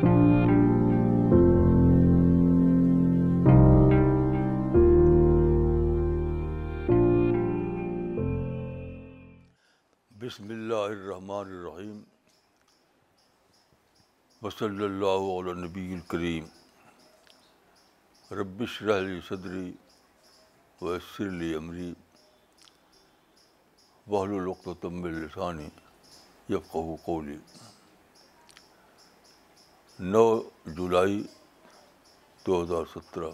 بسم اللہ الرحمن الرحیم وصلی اللہ علیہ نبی الکریم ربش رحلی صدری ویسر علی عمری وحل و السانی یقو قولی نو جولائی دو ہزار سترہ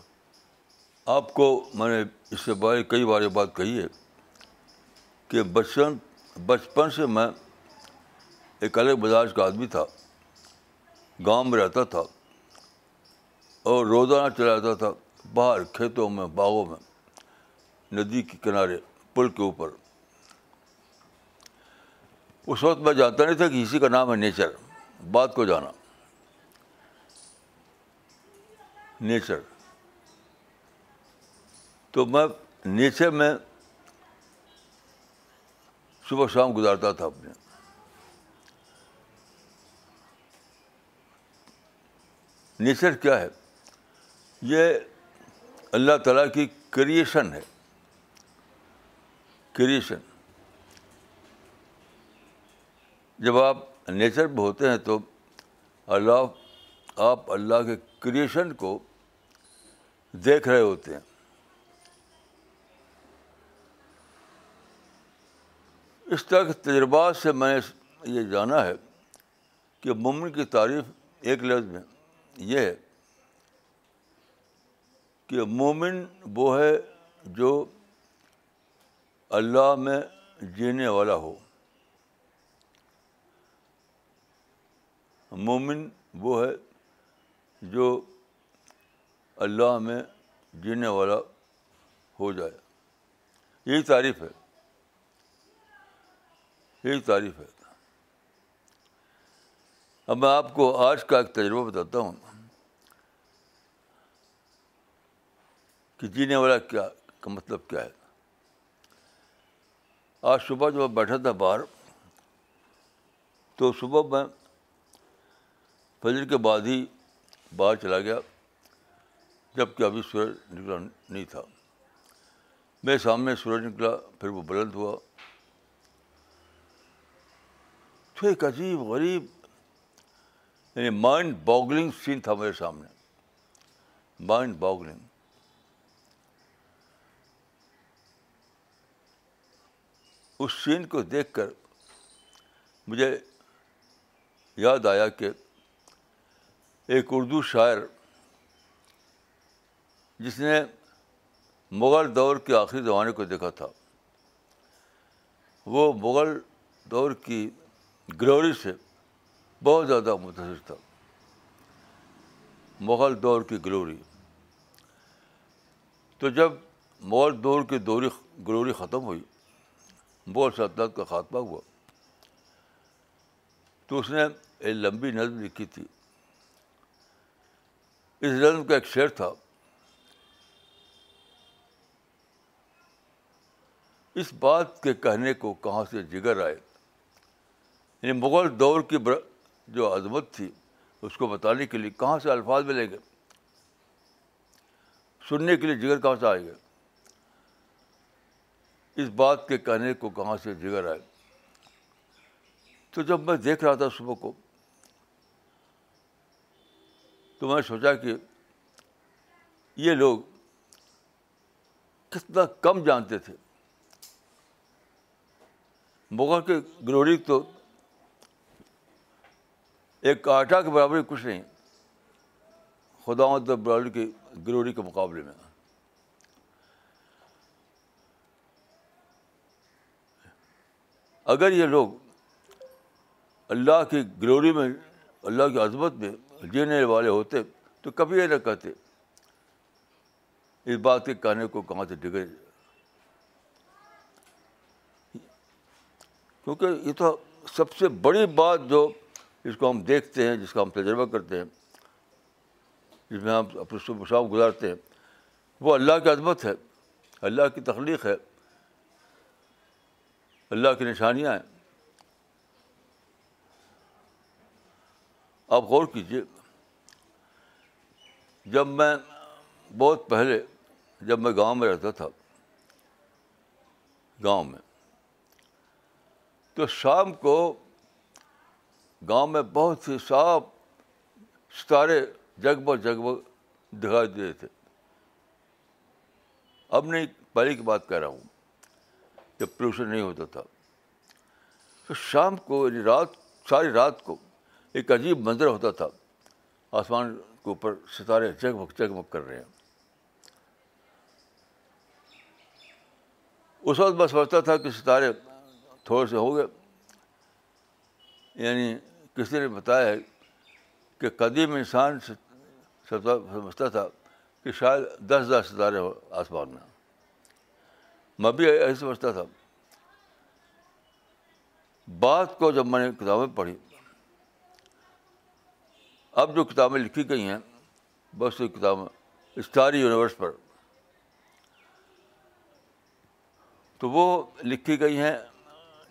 آپ کو میں نے اس سے بارے کئی بار یہ بات کہی ہے کہ بچپن بچپن سے میں ایک الگ مزاج کا آدمی تھا گاؤں میں رہتا تھا اور روزانہ چلا جاتا تھا باہر کھیتوں میں باغوں میں ندی کے کنارے پل کے اوپر اس وقت میں جانتا نہیں تھا کہ اسی کا نام ہے نیچر بات کو جانا نیچر تو میں نیچر میں صبح شام گزارتا تھا اپنے نیچر کیا ہے یہ اللہ تعالیٰ کی کریشن ہے کریشن جب آپ نیچر میں ہوتے ہیں تو اللہ آپ اللہ کے کریشن کو دیکھ رہے ہوتے ہیں اس طرح کے تجربات سے میں یہ جانا ہے کہ مومن کی تعریف ایک لفظ میں یہ ہے کہ مومن وہ ہے جو اللہ میں جینے والا ہو مومن وہ ہے جو اللہ میں جینے والا ہو جائے یہی تعریف ہے یہی تعریف ہے اب میں آپ کو آج کا ایک تجربہ بتاتا ہوں کہ جینے والا کیا کا مطلب کیا ہے آج صبح جب بیٹھا تھا باہر تو صبح میں فجر کے بعد ہی باہر چلا گیا جبکہ ابھی سورج نکلا نہیں تھا میرے سامنے سورج نکلا پھر وہ بلند ہوا تو ایک عجیب غریب یعنی مائنڈ باگلنگ سین تھا میرے سامنے مائنڈ باگلنگ اس سین کو دیکھ کر مجھے یاد آیا کہ ایک اردو شاعر جس نے مغل دور کے آخری زمانے کو دیکھا تھا وہ مغل دور کی گلوری سے بہت زیادہ متاثر تھا مغل دور کی گلوری تو جب مغل دور کی دوری گلوری ختم ہوئی مغل سلطنت کا خاتمہ ہوا تو اس نے ایک لمبی نظم لکھی تھی اس نظم کا ایک شعر تھا اس بات کے کہنے کو کہاں سے جگر آئے یعنی مغل دور کی جو عظمت تھی اس کو بتانے کے لیے کہاں سے الفاظ ملیں گے سننے کے لیے جگر کہاں سے آئے گا اس بات کے کہنے کو کہاں سے جگر آئے تو جب میں دیکھ رہا تھا صبح کو تو میں نے سوچا کہ یہ لوگ کتنا کم جانتے تھے مغل کے گلوری تو ایک آٹا کے برابر کچھ نہیں خدا برالی کی گلوری کے مقابلے میں اگر یہ لوگ اللہ کی گلوری میں اللہ کی عظمت میں جینے والے ہوتے تو کبھی یہ نہ کہتے اس بات کے کہنے کو کہاں سے ڈگے کیونکہ یہ تو سب سے بڑی بات جو جس کو ہم دیکھتے ہیں جس کا ہم تجربہ کرتے ہیں جس میں ہم اپنے شام گزارتے ہیں وہ اللہ کی عظمت ہے اللہ کی تخلیق ہے اللہ کی نشانیاں ہیں آپ غور کیجیے جب میں بہت پہلے جب میں گاؤں میں رہتا تھا گاؤں میں تو شام کو گاؤں میں بہت ہی صاف ستارے جگ بہ دکھائی دیتے تھے اب نہیں پہلے کی بات کہہ رہا ہوں جب پولوشن نہیں ہوتا تھا تو شام کو یعنی رات ساری رات کو ایک عجیب منظر ہوتا تھا آسمان کے اوپر ستارے جگمگ جگمگ کر رہے ہیں اس وقت میں سمجھتا تھا کہ ستارے تھوڑے سے ہو گئے یعنی کسی نے بتایا ہے کہ قدیم انسان سمجھتا تھا کہ شاید دس ہزار ستارے ہو آسمان میں میں بھی ایسے سمجھتا تھا بات کو جب میں نے کتابیں پڑھی اب جو کتابیں لکھی گئی ہیں بس سی کتابیں اسٹاری یونیورس پر تو وہ لکھی گئی ہیں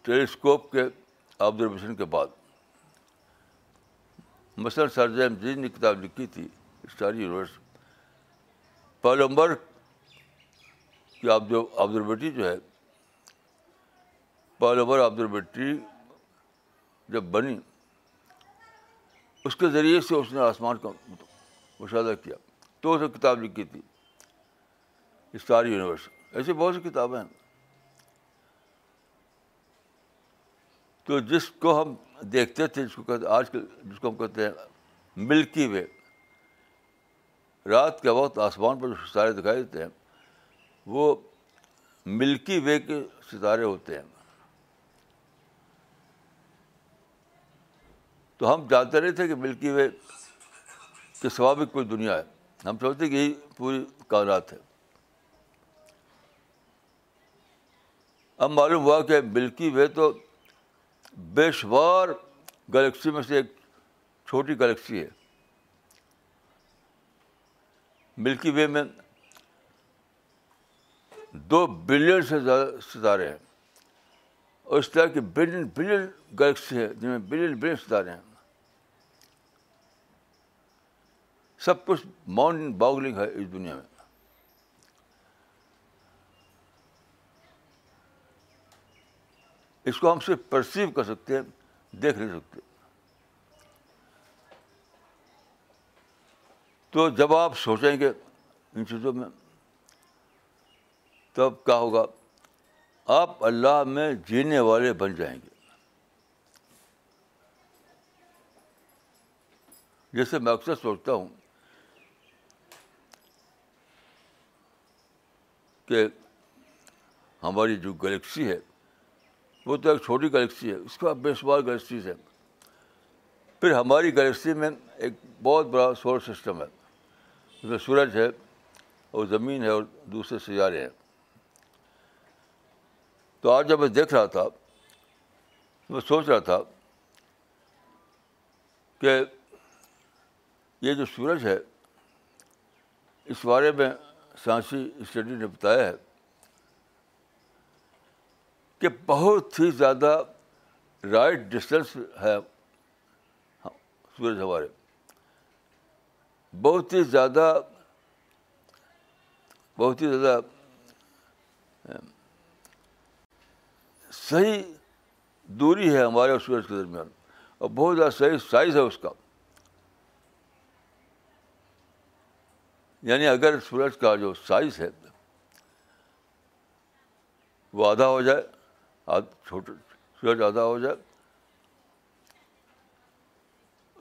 ٹیلیسکوپ کے آبزرویشن کے بعد مثلاً سرز جین جی نے کتاب لکھی تھی اسٹار یونیورس پالمبر کی آبزرویٹری جو ہے پالمبر آبزرویٹری جب بنی اس کے ذریعے سے اس نے آسمان کا مشاہدہ کیا تو اسے کتاب لکھی تھی اسٹار یونیورس ایسی بہت سی کتابیں ہیں تو جس کو ہم دیکھتے تھے جس کو کہتے آج کل جس کو ہم کہتے ہیں ملکی وے رات کے وقت آسمان پر جو ستارے دکھائی دیتے ہیں وہ ملکی وے کے ستارے ہوتے ہیں تو ہم جانتے رہے تھے کہ ملکی وے کے سوابق کوئی دنیا ہے ہم سمجھتے کہ یہ پوری کائنات ہے اب معلوم ہوا کہ ملکی وے تو بے شمار گلیکسی میں سے ایک چھوٹی گلیکسی ہے ملکی وے میں دو بلین سے زیادہ ستارے ہیں اور اس طرح کی بلین بلین گلیکسی ہے جن میں بلین بلین ستارے ہیں سب کچھ ماؤنٹ باگلنگ ہے اس دنیا میں اس کو ہم صرف پرسیو کر سکتے ہیں دیکھ نہیں سکتے تو جب آپ سوچیں گے ان چیزوں میں تب کیا ہوگا آپ اللہ میں جینے والے بن جائیں گے جیسے میں اکثر سوچتا ہوں کہ ہماری جو گلیکسی ہے وہ تو ایک چھوٹی گلیکسی ہے اس کے بعد بے شمار گلیکسیز ہیں پھر ہماری گلیکسی میں ایک بہت بڑا سولر سسٹم ہے جس میں سورج ہے اور زمین ہے اور دوسرے سیارے ہیں تو آج جب میں دیکھ رہا تھا میں سوچ رہا تھا کہ یہ جو سورج ہے اس بارے میں سائنسی اسٹڈی نے بتایا ہے کہ بہت ہی زیادہ رائٹ ڈسٹینس ہے سورج ہمارے بہت ہی زیادہ بہت ہی زیادہ صحیح دوری ہے ہمارے اور سورج کے درمیان اور بہت زیادہ صحیح سائز ہے اس کا یعنی اگر سورج کا جو سائز ہے وہ آدھا ہو جائے اب چھوٹا سورج زیادہ ہو جائے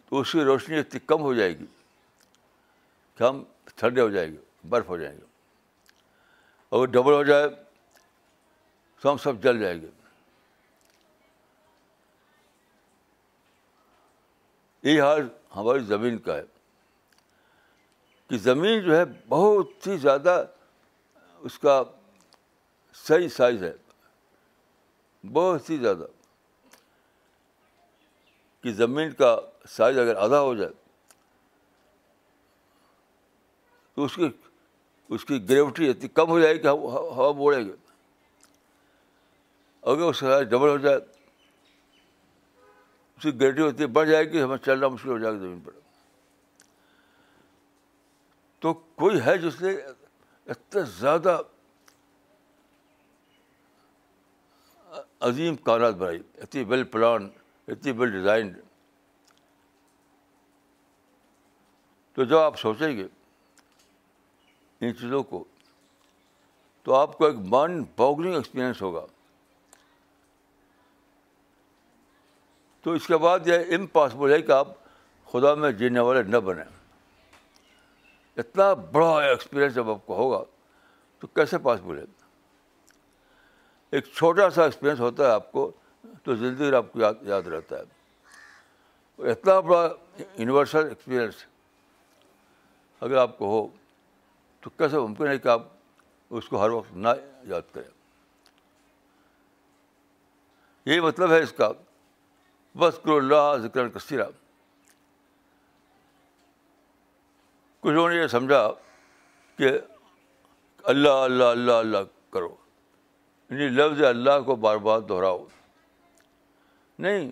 تو اس کی روشنی اتنی کم ہو جائے گی کہ ہم ٹھنڈے ہو جائیں گے برف ہو جائیں گے اور ڈبل ہو جائے تو ہم سب جل جائیں گے یہ حال ہماری زمین کا ہے کہ زمین جو ہے بہت ہی زیادہ اس کا صحیح سائز ہے بہت ہی زیادہ کہ زمین کا سائز اگر آدھا ہو جائے تو اس کی اس کی گریوٹی اتنی کم ہو جائے کہ ہوا موڑے گے اگر اس کا سائز ڈبل ہو جائے اس کی گریوٹی اتنی بڑھ جائے گی ہمیں چلنا مشکل ہو جائے گا زمین پر تو کوئی ہے جس نے اتنا زیادہ عظیم کائنات بنائی اتنی ویل پلان اتنی ویل ڈیزائنڈ تو جب آپ سوچیں گے ان چیزوں کو تو آپ کو ایک مائنڈ باگلنگ ایکسپیرئنس ہوگا تو اس کے بعد یہ امپاسبل ہے کہ آپ خدا میں جینے والے نہ بنیں اتنا بڑا ایکسپیرئنس جب آپ کو ہوگا تو کیسے پاسبل ہے ایک چھوٹا سا ایکسپیرئنس ہوتا ہے آپ کو تو زندگی آپ کو یاد یاد رہتا ہے اتنا بڑا یونیورسل ایکسپیرئنس اگر آپ کو ہو تو کیسے ممکن ہے کہ آپ اس کو ہر وقت نہ یاد کریں یہی مطلب ہے اس کا بس کرو اللہ ذکر کثیرہ کچھ لوگوں نے یہ سمجھا کہ اللہ اللہ اللہ اللہ کرو یعنی لفظ اللہ کو بار بار دہراؤ نہیں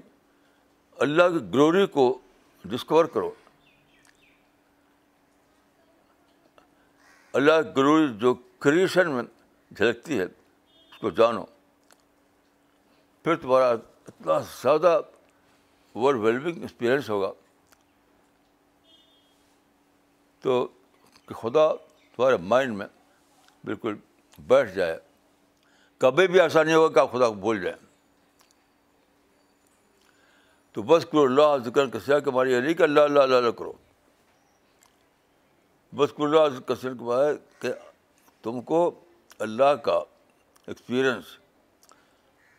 اللہ کی گلوری کو ڈسکور کرو اللہ کی گلوری جو کریشن میں جھلکتی ہے اس کو جانو پھر تمہارا اتنا زیادہ اوور ویلمنگ ایکسپیرئنس ہوگا تو کہ خدا تمہارے مائنڈ میں بالکل بیٹھ جائے کبھی بھی ایسا نہیں ہوگا کہ آپ خدا کو بھول جائیں تو بس کرو اللہ ذکر کے بارے یہ نہیں کہ اللہ اللہ اللہ اللہ کرو بس کر اللہ کے بارے کہ تم کو اللہ کا ایکسپیرئنس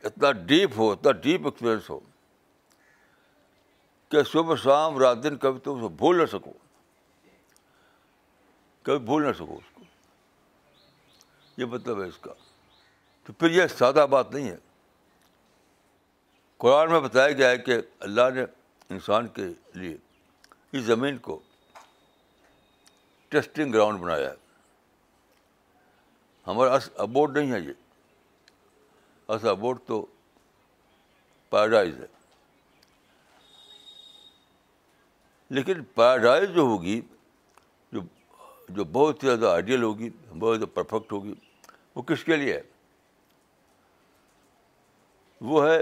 اتنا ڈیپ ہو اتنا ڈیپ ایکسپیرئنس ہو کہ صبح شام رات دن کبھی تم اسے بھول نہ سکو کبھی بھول نہ سکو اس کو یہ مطلب ہے اس کا تو پھر یہ سادہ بات نہیں ہے قرآن میں بتایا گیا ہے کہ اللہ نے انسان کے لیے اس زمین کو ٹیسٹنگ گراؤنڈ بنایا ہے ہمارا ابورڈ نہیں ہے یہ اس ابورڈ تو پیراڈائز ہے لیکن پیراڈائز جو ہوگی جو جو بہت ہی زیادہ آئیڈیل ہوگی بہت زیادہ پرفیکٹ ہوگی وہ کس کے لیے ہے وہ ہے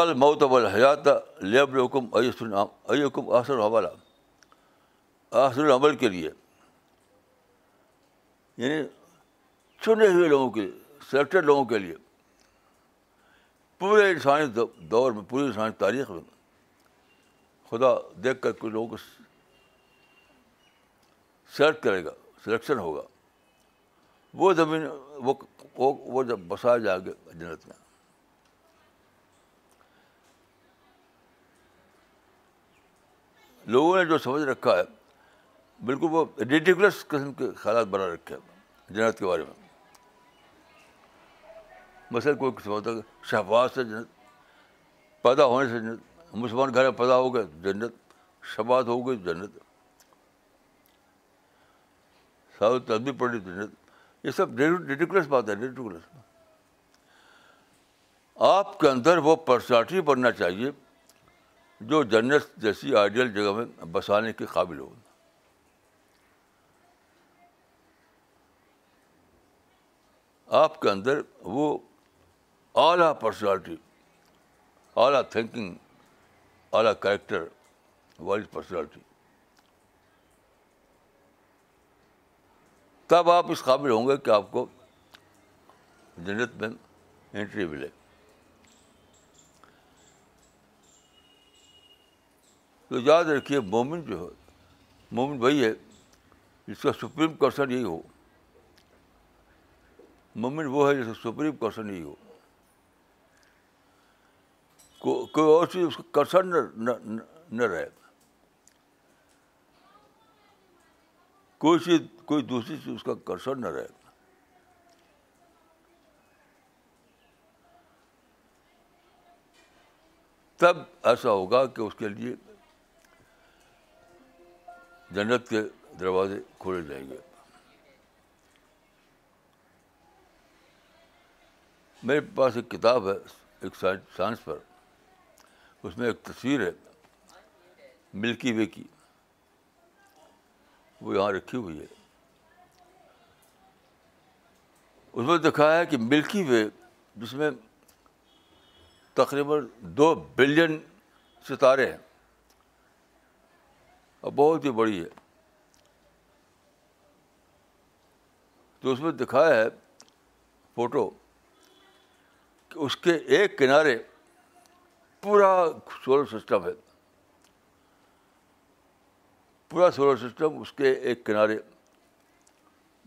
الموت و الحیات لیب الحکم عی حکم حوالہ حملہ آسر و کے لیے یعنی چنے ہوئے لوگوں کے سلیکٹڈ لوگوں کے لیے پورے انسانی دور میں پوری انسانی تاریخ میں خدا دیکھ کر کچھ لوگوں کو سلیکٹ کرے گا سلیکشن ہوگا وہ زمین وہ وہ جب بسایا جا کے جنت میں لوگوں نے جو سمجھ رکھا ہے بالکل وہ ریڈیکولس قسم کے خیالات بنا رکھے ہیں جنت کے بارے میں مثلا کوئی قسم ہوتا ہے شہباز سے جنت پیدا ہونے سے جنت مسلمان گھر میں پیدا ہو گئے جنت شہباز ہو گئی جنت تدبی پڑی جنت یہ سب ریڈیکولس بات ہے ریڈیکولس آپ کے اندر وہ پرسنالٹی بننا چاہیے جو جنت جیسی آئیڈیل جگہ میں بسانے کے قابل ہو آپ کے اندر وہ اعلیٰ پرسنالٹی اعلیٰ تھنکنگ اعلیٰ کریکٹر والی پرسنالٹی تب آپ اس قابل ہوں گے کہ آپ کو جنت میں انٹری ملے تو یاد رکھیے مومن جو ہے مومن وہی ہے جس کا سپریم کرسن یہی ہو مومن وہ ہے جس کا سپریم کرسن یہی ہو کوئی اور چیز اس کا کرسن نہ رہے کوئی چیز کوئی دوسری چیز اس کا کرشن نہ رہے گا تب ایسا ہوگا کہ اس کے لیے جنت کے دروازے کھولے جائیں گے میرے پاس ایک کتاب ہے ایک سائنس پر اس میں ایک تصویر ہے ملکی وے کی وہ یہاں رکھی ہوئی ہے اس میں دکھایا ہے کہ ملکی وے جس میں تقریباً دو بلین ستارے ہیں اور بہت ہی بڑی ہے تو اس میں دکھایا ہے فوٹو کہ اس کے ایک کنارے پورا سولر سسٹم ہے پورا سولر سسٹم اس کے ایک کنارے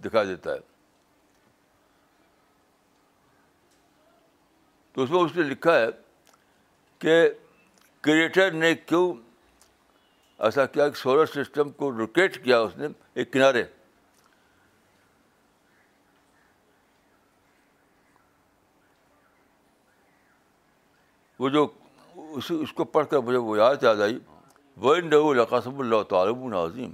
دکھا دیتا ہے تو اس میں اس نے لکھا ہے کہ کریٹر نے کیوں ایسا کیا کہ سولر سسٹم کو روکیٹ کیا اس نے ایک کنارے وہ جو اس کو پڑھ کر مجھے وہ یاد یاد آئی وہ نولاقاسب اللہ تعالب العظیم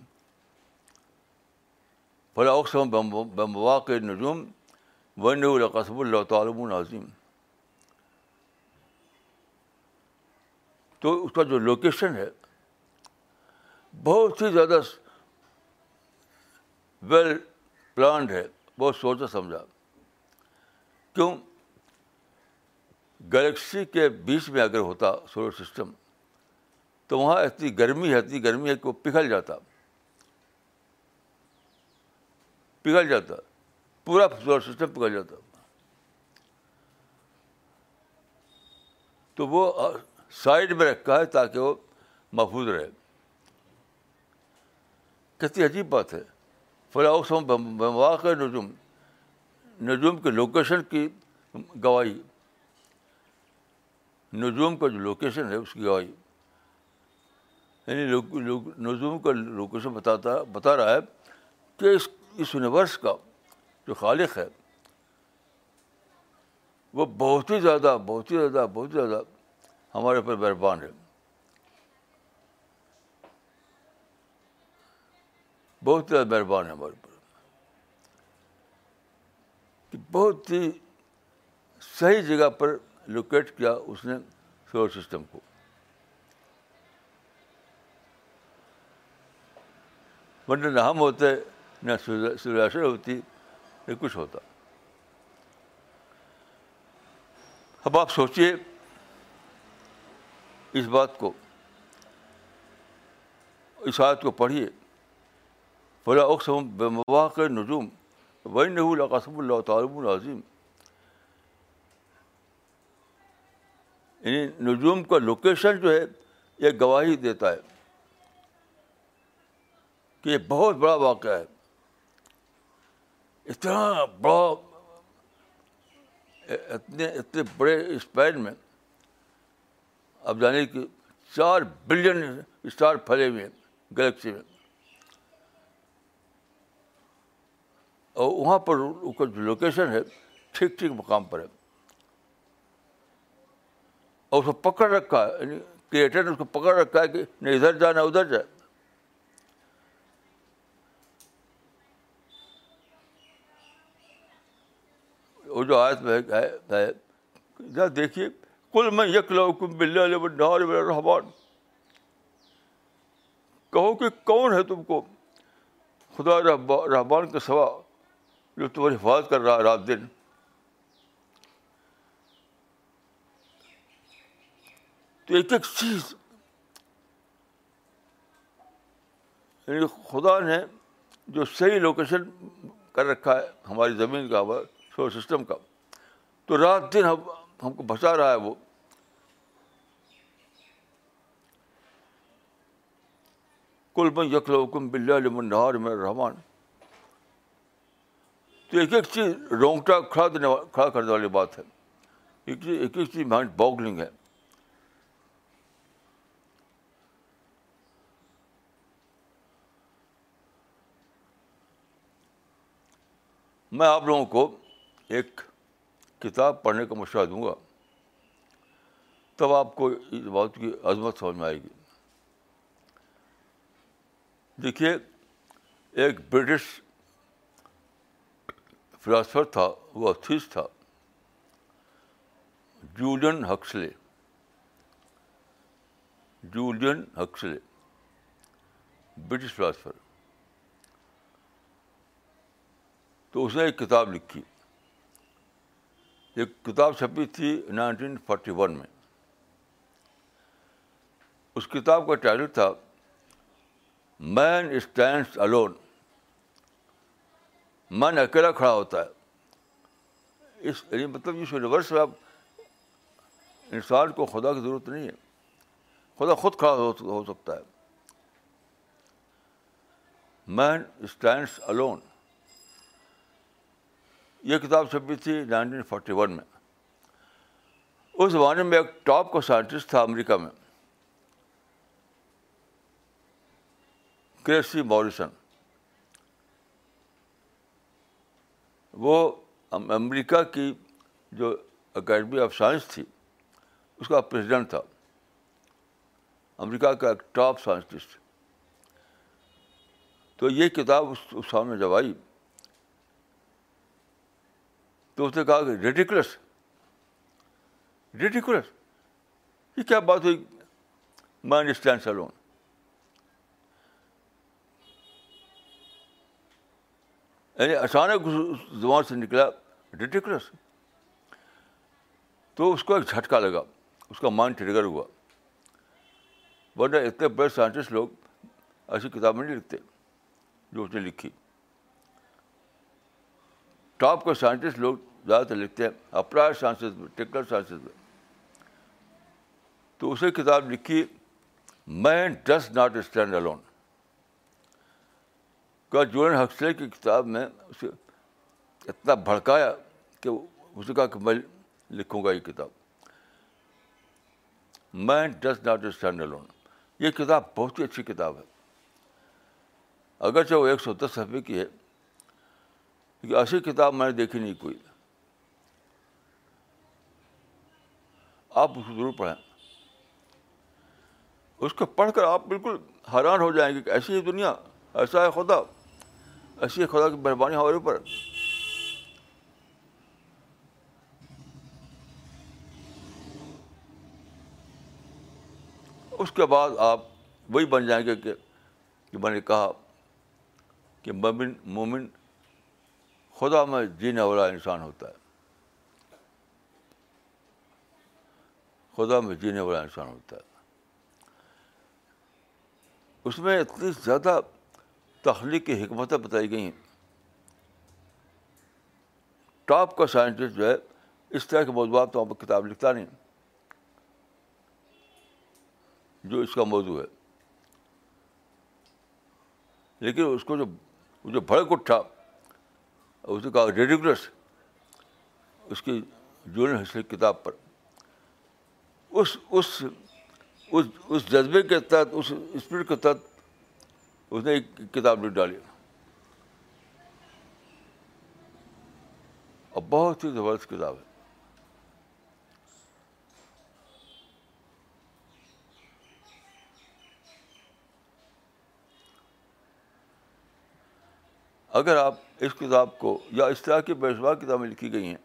فلا اقسم میں نجوم ون نظوم اللہ تعالب العظیم تو اس کا جو لوکیشن ہے بہت ہی زیادہ ویل پلانڈ ہے بہت سوچا سمجھا کیوں گلیکسی کے بیچ میں اگر ہوتا سولر سسٹم تو وہاں اتنی گرمی ہے اتنی گرمی ہے کہ وہ پگھل جاتا پگھل جاتا پورا سولر سسٹم پگھل جاتا تو وہ سائڈ میں رکھا ہے تاکہ وہ محفوظ رہے کتنی عجیب بات ہے فلاؤس مواقع نجوم نجوم کے لوکیشن کی گواہی نجوم کا جو لوکیشن ہے اس کی گواہی یعنی نظوم کا لوکیشن بتاتا بتا رہا ہے کہ اس اس یونیورس کا جو خالق ہے وہ بہت ہی زیادہ بہت ہی زیادہ بہت ہی زیادہ ہمارے اوپر مہربان ہے بہت زیادہ مہربان ہے ہمارے اوپر بہت ہی صحیح جگہ پر لوکیٹ کیا اس نے سولر سسٹم کو ورنہ نہ ہم ہوتے نہ سوریاشر ہوتی نہ کچھ ہوتا اب آپ سوچیے اس بات کو اس آیت کو پڑھیے بے مواقع نجوم ون القسم اللہ تعالم العظیم یعنی نجوم کا لوکیشن جو ہے یہ گواہی دیتا ہے کہ یہ بہت بڑا واقعہ ہے اتنا بڑا اتنے اتنے بڑے اسپین میں اب جانے کہ چار بلین اسٹار پھیلے ہوئے ہیں گلیکسی میں اور وہاں پر جو لوکیشن ہے ٹھیک ٹھیک مقام پر ہے اور اس کو پکڑ رکھا ہے یعنی کریٹر نے اس کو پکڑ رکھا ہے کہ نہیں ادھر جائے نہ ادھر جائے جو آیت ہے تو دیکھیے کل میں بلّہ رحمان کہو کہ کون ہے تم کو خدا رحمان کے سوا جو تمہاری حفاظت کر رہا ہے رات دن تو ایک ایک چیز یعنی خدا نے جو صحیح لوکیشن کر رکھا ہے ہماری زمین کا بہت سولر سسٹم کا تو رات دن ہم ہم کو بھسا رہا ہے وہ کل بن یخل حکم بلیہ میں میں تو ایک ایک چیز رونگٹا کھڑا دینے کھڑا کرنے والی بات ہے ایک ایک چیز مائنڈ باگلنگ ہے میں آپ لوگوں کو ایک کتاب پڑھنے کا مشورہ دوں گا تب آپ کو اس بات کی عظمت سمجھ میں آئے گی دیکھیے ایک برٹش فلاسفر تھا وہ اتھیس تھا Julian Huxley Julian Huxley British philosopher تو اس نے ایک کتاب لکھی ایک کتاب چھپی تھی نائنٹین فورٹی ون میں اس کتاب کا ٹائٹل تھا مین اسٹینڈس الون مین اکیلا کھڑا ہوتا ہے اس یعنی مطلب اس یونیورس میں اب انسان کو خدا کی ضرورت نہیں ہے خدا خود کھڑا ہو سکتا ہے مین اسٹینڈس الون یہ کتاب چھپی تھی نائنٹین فورٹی ون میں اس زمانے میں ایک ٹاپ کا سائنٹسٹ تھا امریکہ میں کریسی موریسن وہ امریکہ کی جو اکیڈمی آف سائنس تھی اس کا پریزیڈنٹ تھا امریکہ کا ایک ٹاپ سائنٹسٹ تو یہ کتاب اس سامنے جب آئی تو اس نے کہا کہ ریڈیکولس ریڈیکولس یہ کیا بات ہوئی انڈرسٹینڈ سلون یعنی اچانک زبان سے نکلا ریڈیکولس تو اس کو ایک جھٹکا لگا اس کا مائنڈ ٹریگر ہوا ورنہ اتنے بڑے سائنٹسٹ لوگ ایسی کتابیں نہیں لکھتے جو اس نے لکھی ٹاپ کے سائنٹسٹ لوگ زیادہ تر لکھتے ہیں اپراڈ سائنسز میں ٹیکنیکل سائنسز میں تو اسے کتاب لکھی man does not stand alone کا جوڑ حقصے کی کتاب میں اسے اتنا بھڑکایا کہ اسے کہا کہ میں لکھوں گا یہ کتاب man does not stand alone یہ کتاب بہت ہی اچھی کتاب ہے اگرچہ وہ ایک سو دس صفحے کی ہے ایسی کتاب میں نے دیکھی نہیں کوئی آپ اس کو ضرور پڑھیں اس کو پڑھ کر آپ بالکل حیران ہو جائیں گے کہ ایسی ہے دنیا ایسا ہے خدا ایسی ہے خدا کی مہربانی ہمارے اوپر اس کے بعد آپ وہی بن جائیں گے کہ میں نے کہا کہ مومن مومن خدا میں جینے والا انسان ہوتا ہے خدا میں جینے والا انسان ہوتا ہے اس میں اتنی زیادہ تخلیق کی حکمتیں بتائی گئی ہیں ٹاپ کا سائنٹسٹ جو ہے اس طرح کے موضوعات تو آپ کتاب لکھتا نہیں جو اس کا موضوع ہے لیکن اس کو جو جو بھڑک اٹھا اس نے کہا ریڈیکولس اس کی جوڑے کتاب پر اس اس اس جذبے کے تحت اس اسپرٹ کے تحت اس نے ایک کتاب لکھ ڈالی اور بہت ہی زبردست کتاب ہے اگر آپ اس کتاب کو یا اس طرح کی بے شمار کتابیں لکھی گئی ہیں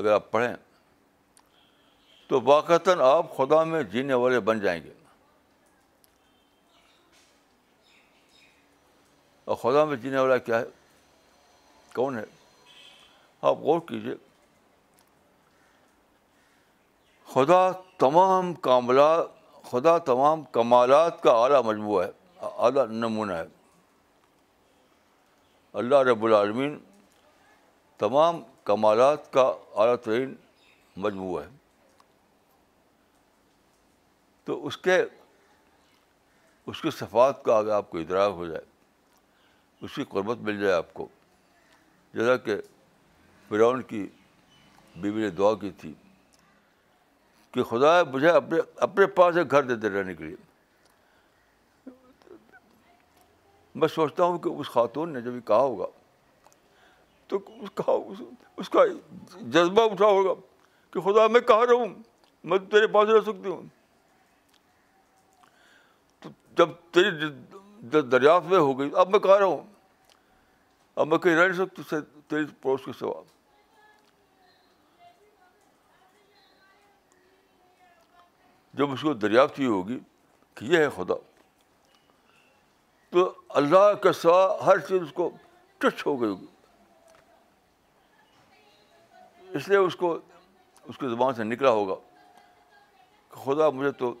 اگر آپ پڑھیں تو واقعتاً آپ خدا میں جینے والے بن جائیں گے اور خدا میں جینے والا کیا ہے کون ہے آپ غور کیجیے خدا تمام کاملات خدا تمام کمالات کا اعلیٰ مجموعہ ہے اعلیٰ نمونہ ہے اللہ رب العالمین تمام کمالات کا اعلیٰ ترین مجموعہ ہے تو اس کے اس کی صفات کا اگر آپ کو ادراک ہو جائے اس کی قربت مل جائے آپ کو جیسا کہ فرعون کی بیوی نے دعا کی تھی کہ خدا مجھے اپنے اپنے پاس ایک گھر دیتے رہنے کے لیے میں سوچتا ہوں کہ اس خاتون نے جب یہ کہا ہوگا تو اس کا اس کا جذبہ اٹھا ہوگا کہ خدا میں کہاں رہوں میں تیرے پاس رہ سکتی ہوں تو جب تیری دریافت میں ہو گئی اب میں کہاں رہوں اب میں کہیں رہ نہیں سکتی تیرے پڑوس کے سوا جب اس کو دریافت ہی ہوگی کہ یہ ہے خدا تو اللہ کے سوا ہر چیز اس کو ٹچ ہو گئی ہوگی اس لیے اس کو اس کی زبان سے نکلا ہوگا کہ خدا مجھے تو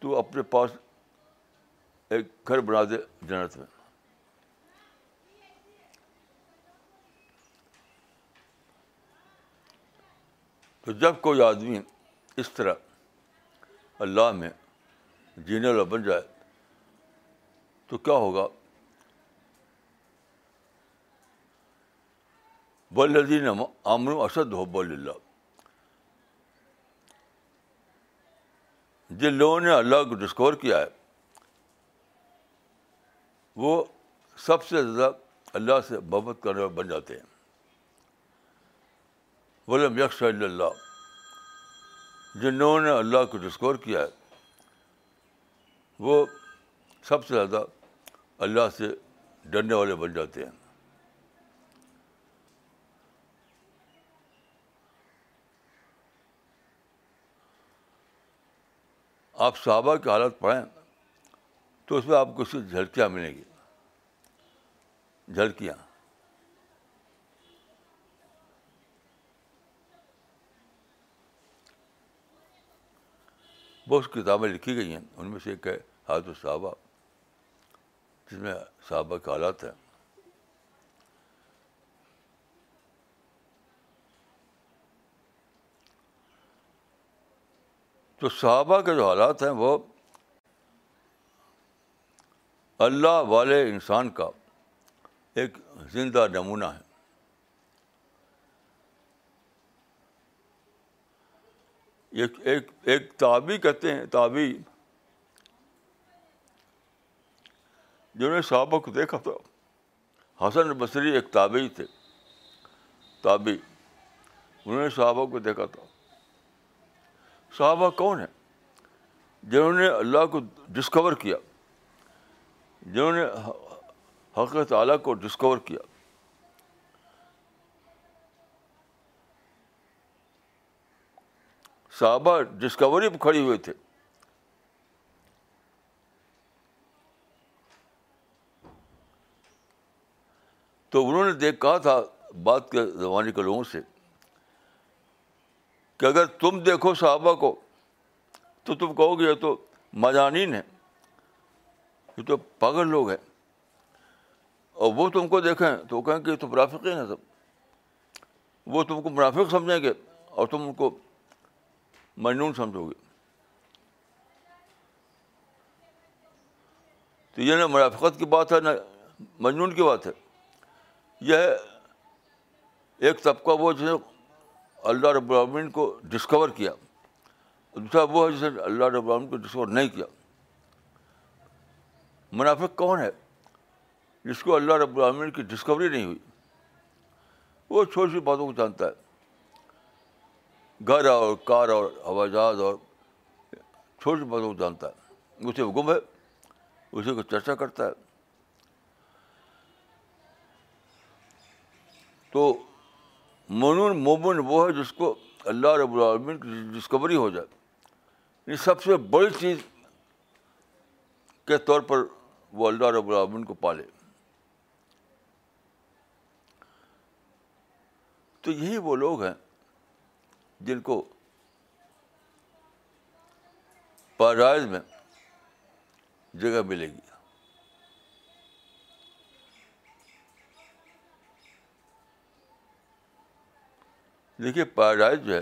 تو اپنے پاس ایک گھر بنا دے جنت میں تو جب کوئی آدمی اس طرح اللہ میں جینے والا بن جائے تو کیا ہوگا بلدین امن ہو بول اللہ جن لوگوں نے اللہ کو ڈسکور کیا ہے وہ سب سے زیادہ اللہ سے محبت کرنے بن جاتے ہیں ولم یکش اللہ جن لوگوں نے اللہ کو ڈسکور کیا ہے وہ سب سے زیادہ اللہ سے ڈرنے والے بن جاتے ہیں آپ صحابہ کی حالت پڑھیں تو اس میں آپ کو صرف جھلکیاں ملیں گی جھلکیاں بہت کتابیں لکھی گئی ہیں ان میں سے ایک ہے حضرت صحابہ جس میں صحابہ حالات ہیں تو صحابہ کے جو حالات ہیں وہ اللہ والے انسان کا ایک زندہ نمونہ ہے ایک ایک تابی کہتے ہیں تابی جنہوں نے صحابہ کو دیکھا تھا حسن بصری ایک تابعی تھے تابعی انہوں نے صحابہ کو دیکھا تھا صحابہ کون ہیں جنہوں نے اللہ کو ڈسکور کیا جنہوں نے حق تعالیٰ کو ڈسکور کیا صحابہ ڈسکوری پہ کھڑی ہوئے تھے تو انہوں نے دیکھ کہا تھا بات کے زمانے کے لوگوں سے کہ اگر تم دیکھو صحابہ کو تو تم کہو گے یہ تو مضانین ہیں یہ تو پاگل لوگ ہیں اور وہ تم کو دیکھیں تو وہ کہیں کہ یہ تو منافقین ہیں سب وہ تم کو منافق سمجھیں گے اور تم ان کو مجنون سمجھو گے تو یہ نہ منافقت کی بات ہے نہ مجنون کی بات ہے یہ ایک طبقہ وہ جس نے اللہ رب العالمین کو ڈسکور کیا دوسرا وہ ہے جس نے اللہ رب العالمین کو ڈسکور نہیں کیا منافق کون ہے جس کو اللہ رب العالمین کی ڈسکوری نہیں ہوئی وہ چھوٹی سی باتوں کو جانتا ہے گھر اور کار اور ہوائی جہاز اور چھوٹی سی باتوں کو جانتا ہے اسے وہ گم ہے اسی کو چرچا کرتا ہے تو مومن وہ ہے جس کو اللہ رب العالمین کی ڈسکوری ہو جائے یہ سب سے بڑی چیز کے طور پر وہ اللہ رب العالمین کو پالے تو یہی وہ لوگ ہیں جن کو پیدائش میں جگہ ملے گی دیکھیے پیراڈائز جو ہے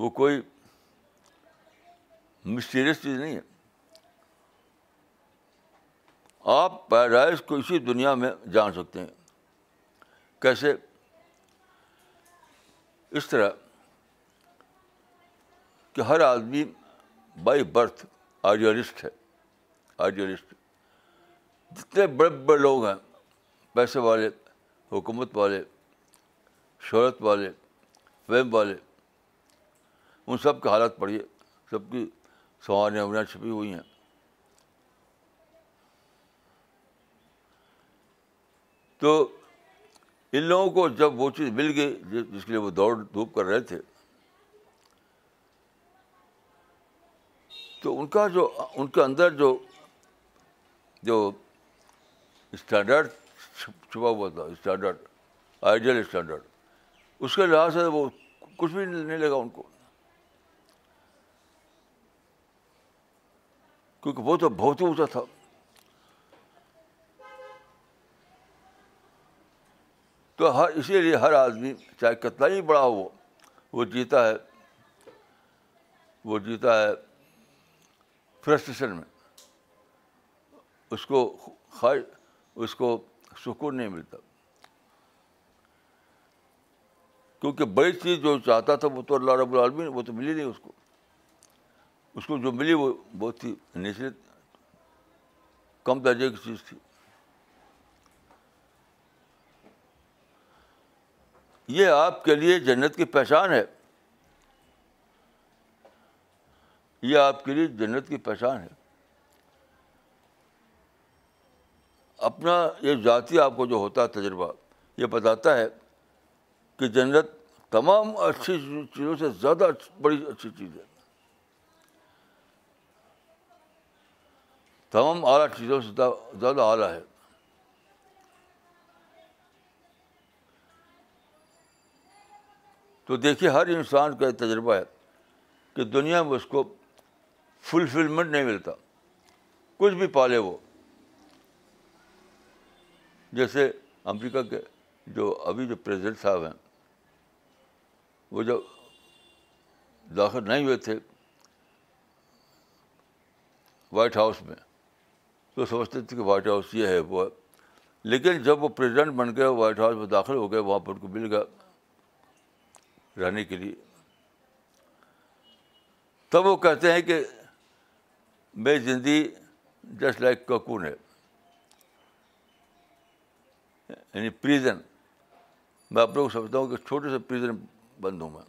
وہ کوئی مسٹیریس چیز نہیں ہے آپ پیراڈائز کو اسی دنیا میں جان سکتے ہیں کیسے اس طرح کہ ہر آدمی بائی برتھ آئیڈیالسٹ ہے آئیڈیالسٹ جتنے بڑے بڑے لوگ ہیں پیسے والے حکومت والے شہرت والے فیم والے ان سب کی حالت پڑی ہے سب کی سواریاں اونیاں چھپی ہوئی ہیں تو ان لوگوں کو جب وہ چیز مل گئی جس کے لیے وہ دوڑ دھوپ کر رہے تھے تو ان کا جو ان کے اندر جو جو اسٹینڈرڈ چھپا ہوا تھا اسٹینڈرڈ آئیڈیل اسٹینڈرڈ اس کے لحاظ سے وہ کچھ بھی نہیں لگا ان کو کیونکہ وہ تو بہت اونچا تھا تو ہر اسی لیے ہر آدمی چاہے کتنا ہی بڑا ہو وہ جیتا ہے وہ جیتا ہے فرسٹریشن میں اس کو خواہش اس کو سکون نہیں ملتا کیونکہ بڑی چیز جو چاہتا تھا وہ تو اللہ رب العالمین وہ تو ملی نہیں اس کو اس کو جو ملی وہ بہت ہی نشرت کم درجے کی چیز تھی یہ آپ کے لیے جنت کی پہچان ہے یہ آپ کے لیے جنت کی پہچان ہے اپنا یہ ذاتی آپ کو جو ہوتا ہے تجربہ یہ بتاتا ہے کہ جنت تمام اچھی چیزوں سے زیادہ بڑی اچھی چیز ہے تمام اعلیٰ چیزوں سے زیادہ اعلیٰ ہے تو دیکھیے ہر انسان کا یہ تجربہ ہے کہ دنیا میں اس کو فلفلمنٹ نہیں ملتا کچھ بھی پالے وہ جیسے امریکہ کے جو ابھی جو پریزیڈنٹ صاحب ہیں وہ جب داخل نہیں ہوئے تھے وائٹ ہاؤس میں تو سمجھتے تھے کہ وائٹ ہاؤس یہ ہے وہ لیکن جب وہ پریزیڈنٹ بن گئے وائٹ ہاؤس میں داخل ہو گئے وہاں پر ان کو مل گیا رہنے کے لیے تب وہ کہتے ہیں کہ میری زندگی جسٹ لائک ککون ہے یعنی پریزن میں اپنے کو سمجھتا ہوں کہ چھوٹے سے پریزن بندوں میں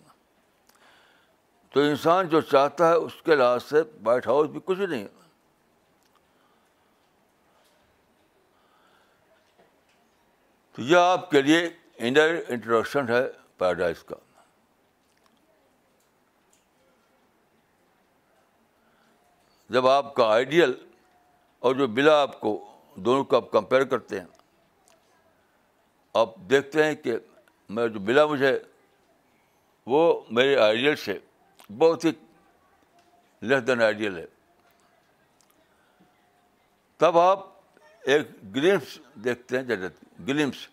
تو انسان جو چاہتا ہے اس کے لحاظ سے وائٹ ہاؤس بھی کچھ نہیں تو یہ آپ کے لیے انٹروڈکشن ہے پیراڈائز کا جب آپ کا آئیڈیل اور جو بلا آپ کو دونوں کو آپ کمپیئر کرتے ہیں آپ دیکھتے ہیں کہ میں جو بلا مجھے وہ میرے آئیڈیل سے بہت ہی لیس دین آئیڈیل ہے تب آپ ایک گلمس دیکھتے ہیں جنت گلمس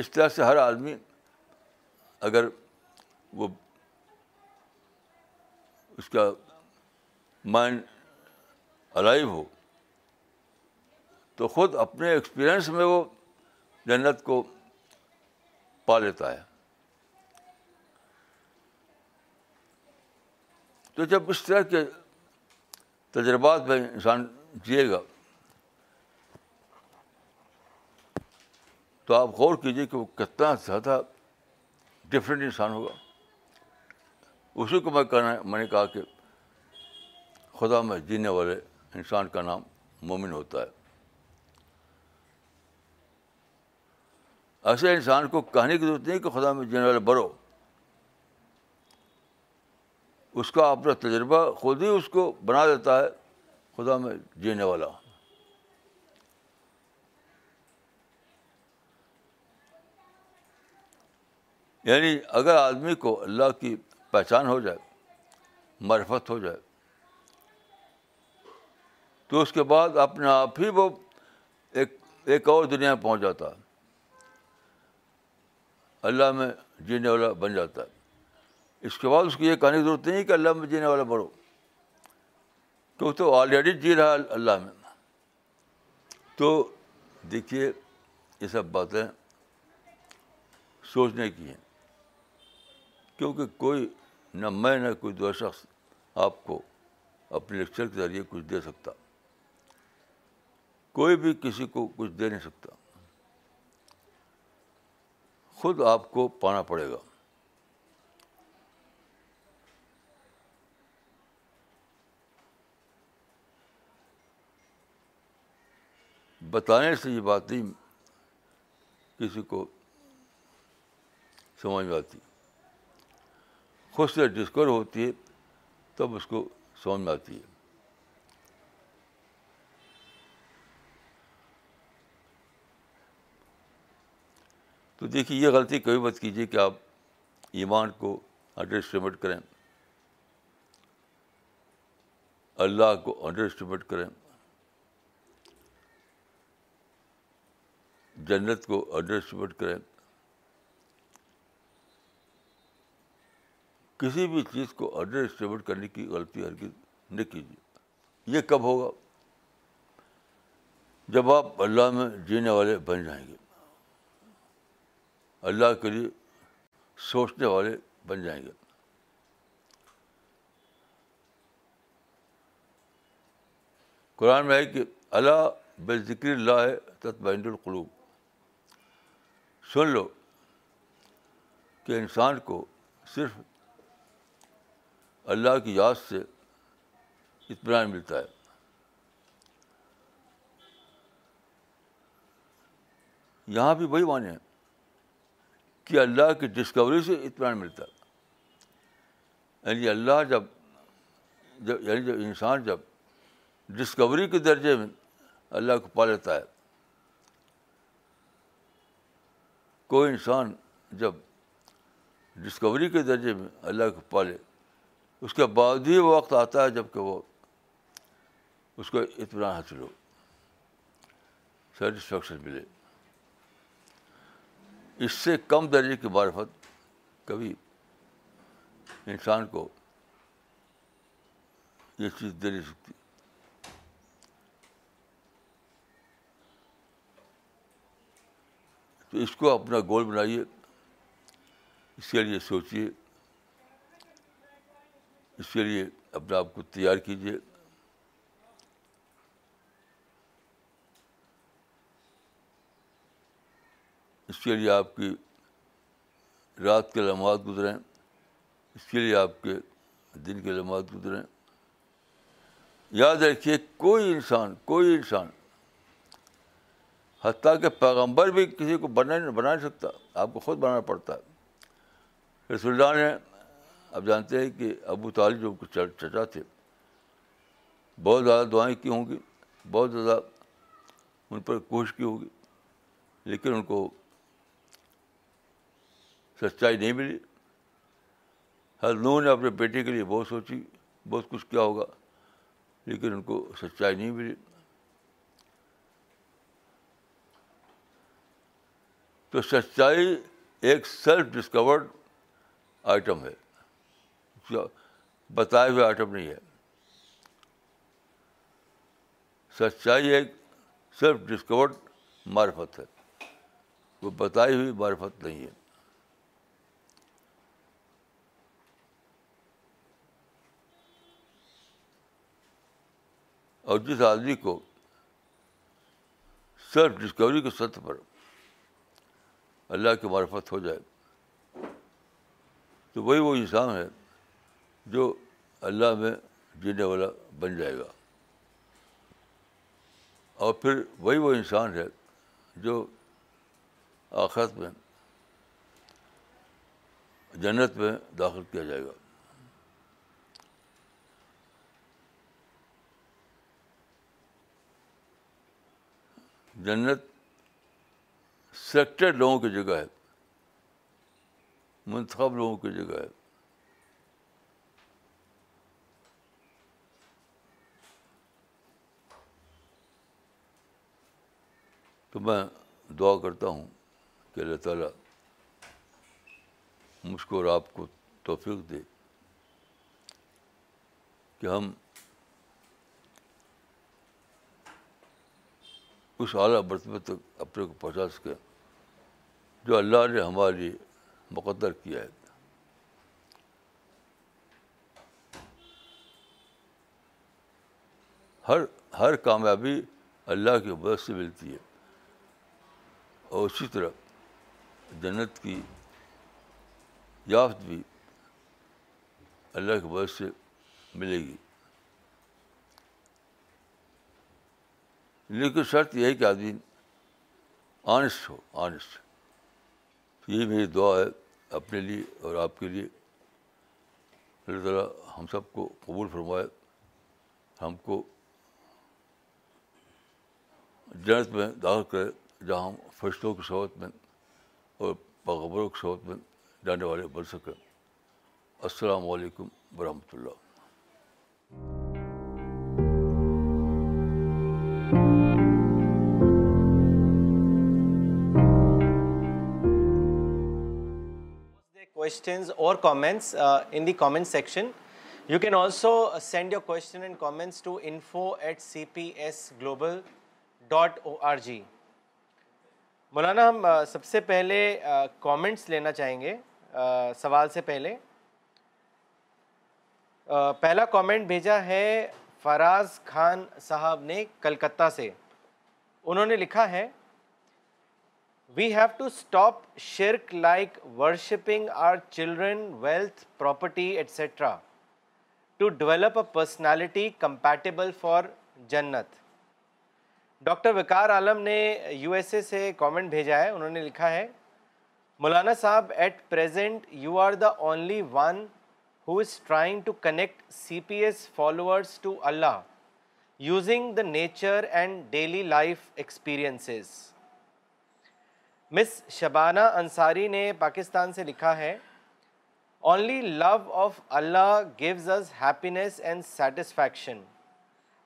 اس طرح سے ہر آدمی اگر وہ اس کا مائنڈ الائیو ہو تو خود اپنے ایکسپیرئنس میں وہ جنت کو پا لیتا ہے تو جب اس طرح کے تجربات میں انسان جیے گا تو آپ غور کیجیے کہ وہ کتنا زیادہ ڈفرینٹ انسان ہوگا اسی کو میں کہنا میں نے کہا کہ خدا میں جینے والے انسان کا نام مومن ہوتا ہے ایسے انسان کو کہنے کی ضرورت نہیں کہ خدا میں جینے والا برو اس کا اپنا تجربہ خود ہی اس کو بنا دیتا ہے خدا میں جینے والا یعنی اگر آدمی کو اللہ کی پہچان ہو جائے مرفت ہو جائے تو اس کے بعد اپنے آپ ہی وہ ایک ایک اور دنیا میں پہنچ جاتا ہے اللہ میں جینے والا بن جاتا ہے اس کے بعد اس کو یہ کہنے کی ضرورت نہیں کہ اللہ میں جینے والا بڑھو کیوں تو آلریڈی جی رہا اللہ میں تو دیکھیے یہ سب باتیں سوچنے کی ہیں کیونکہ کوئی نہ میں نہ کوئی دو شخص آپ کو اپنے لیکچر کے ذریعے کچھ دے سکتا کوئی بھی کسی کو کچھ دے نہیں سکتا خود آپ کو پانا پڑے گا بتانے سے یہ بات نہیں کسی کو سمجھ میں آتی خود سے ڈسکور ہوتی ہے تب اس کو سمجھ میں آتی ہے تو دیکھیے یہ غلطی کبھی مت کیجیے کہ آپ ایمان کو انڈر اسٹیمیٹ کریں اللہ کو انڈر اسٹیمیٹ کریں جنت کو انڈر اسٹیمیٹ کریں کسی بھی چیز کو انڈر اسٹیمیٹ کرنے کی غلطی ہرگز نہیں کیجیے یہ کب ہوگا جب آپ اللہ میں جینے والے بن جائیں گے اللہ کے لیے سوچنے والے بن جائیں گے قرآن میں ہے کہ اللہ بے ذکر اللہ تطمین القلوب سن لو کہ انسان کو صرف اللہ کی یاد سے اطمینان ملتا ہے یہاں بھی وہی معنی ہیں کہ اللہ کی ڈسکوری سے اطمینان ملتا یعنی اللہ جب جب یعنی جب انسان جب ڈسکوری کے درجے میں اللہ کو پا لیتا ہے کوئی انسان جب ڈسکوری کے درجے میں اللہ کو پالے اس کے بعد ہی وقت آتا ہے جب کہ وہ اس کو اطمینان حاصل ہو سیٹسفیکشن ملے اس سے کم درجے کی معرفت کبھی انسان کو یہ چیز دے نہیں سکتی تو اس کو اپنا گول بنائیے اس کے لیے سوچیے اس کے لیے اپنے آپ کو تیار کیجیے اس کے لیے آپ کی رات کے لمحات گزریں اس کے لیے آپ کے دن کے لمحات گزریں یاد رکھیے کوئی انسان کوئی انسان حتیٰ کہ پیغمبر بھی کسی کو بنا نہیں بنا نہیں سکتا آپ کو خود بنانا پڑتا ہے اللہ نے آپ جانتے ہیں کہ ابو طالب جو چچا تھے بہت زیادہ دعائیں کی ہوں گی بہت زیادہ ان پر کوشش کی ہوگی لیکن ان کو سچائی نہیں ملی ہر لوہ نے اپنے بیٹے کے لیے بہت سوچی بہت کچھ کیا ہوگا لیکن ان کو سچائی نہیں ملی تو سچائی ایک سیلف ڈسکورڈ آئٹم ہے بتائے ہوئے آئٹم نہیں ہے سچائی ایک سیلف ڈسکورڈ معرفت ہے وہ بتائی ہوئی معرفت نہیں ہے اور جس آدمی کو سیلف ڈسکوری کے سطح پر اللہ کی معرفت ہو جائے تو وہی وہ انسان ہے جو اللہ میں جینے والا بن جائے گا اور پھر وہی وہ انسان ہے جو آخرت میں جنت میں داخل کیا جائے گا جنت سلیکٹڈ لوگوں کی جگہ ہے منتخب لوگوں کی جگہ ہے تو میں دعا کرتا ہوں کہ اللہ تعالیٰ مجھ کو اور آپ کو توفیق دے کہ ہم اس اعلیٰ مرتبہ تک اپنے کو پہنچا سکیں جو اللہ نے ہمارے لیے مقدر کیا ہے ہر ہر کامیابی اللہ کی مدد سے ملتی ہے اور اسی طرح جنت کی یافت بھی اللہ کی مدد سے ملے گی لیکن شرط یہ ہے کہ آدمی آنےسٹ ہو آنےسٹ یہی میری دعا ہے اپنے لیے اور آپ کے لیے اللہ تعالیٰ ہم سب کو قبول فرمائے ہم کو جنت میں داخل کرے جہاں ہم فرشتوں کی صحبت میں اور پغبروں کی صحبت میں جانے والے بن سکیں السلام علیکم ورحمۃ اللہ comments in the comment section you can also send your کو ہم سب سے پہلے کامنٹس لینا چاہیں گے سوال سے پہلے پہلا کامنٹ بھیجا ہے فراز خان صاحب نے کلکتہ سے انہوں نے لکھا ہے وی ہیو ٹو اسٹاپ شرک like worshipping our children wealth property etcetera to develop a personality compatible for جنت ڈاکٹر وکار عالم نے یو ایس اے سے کامنٹ بھیجا ہے انہوں نے لکھا ہے مولانا صاحب at present you are the only one who is trying to connect C P S followers to Allah using the nature and daily life experiences miss Shabana Ansari نے پاکستان سے لکھا ہے only love of Allah gives us happiness and satisfaction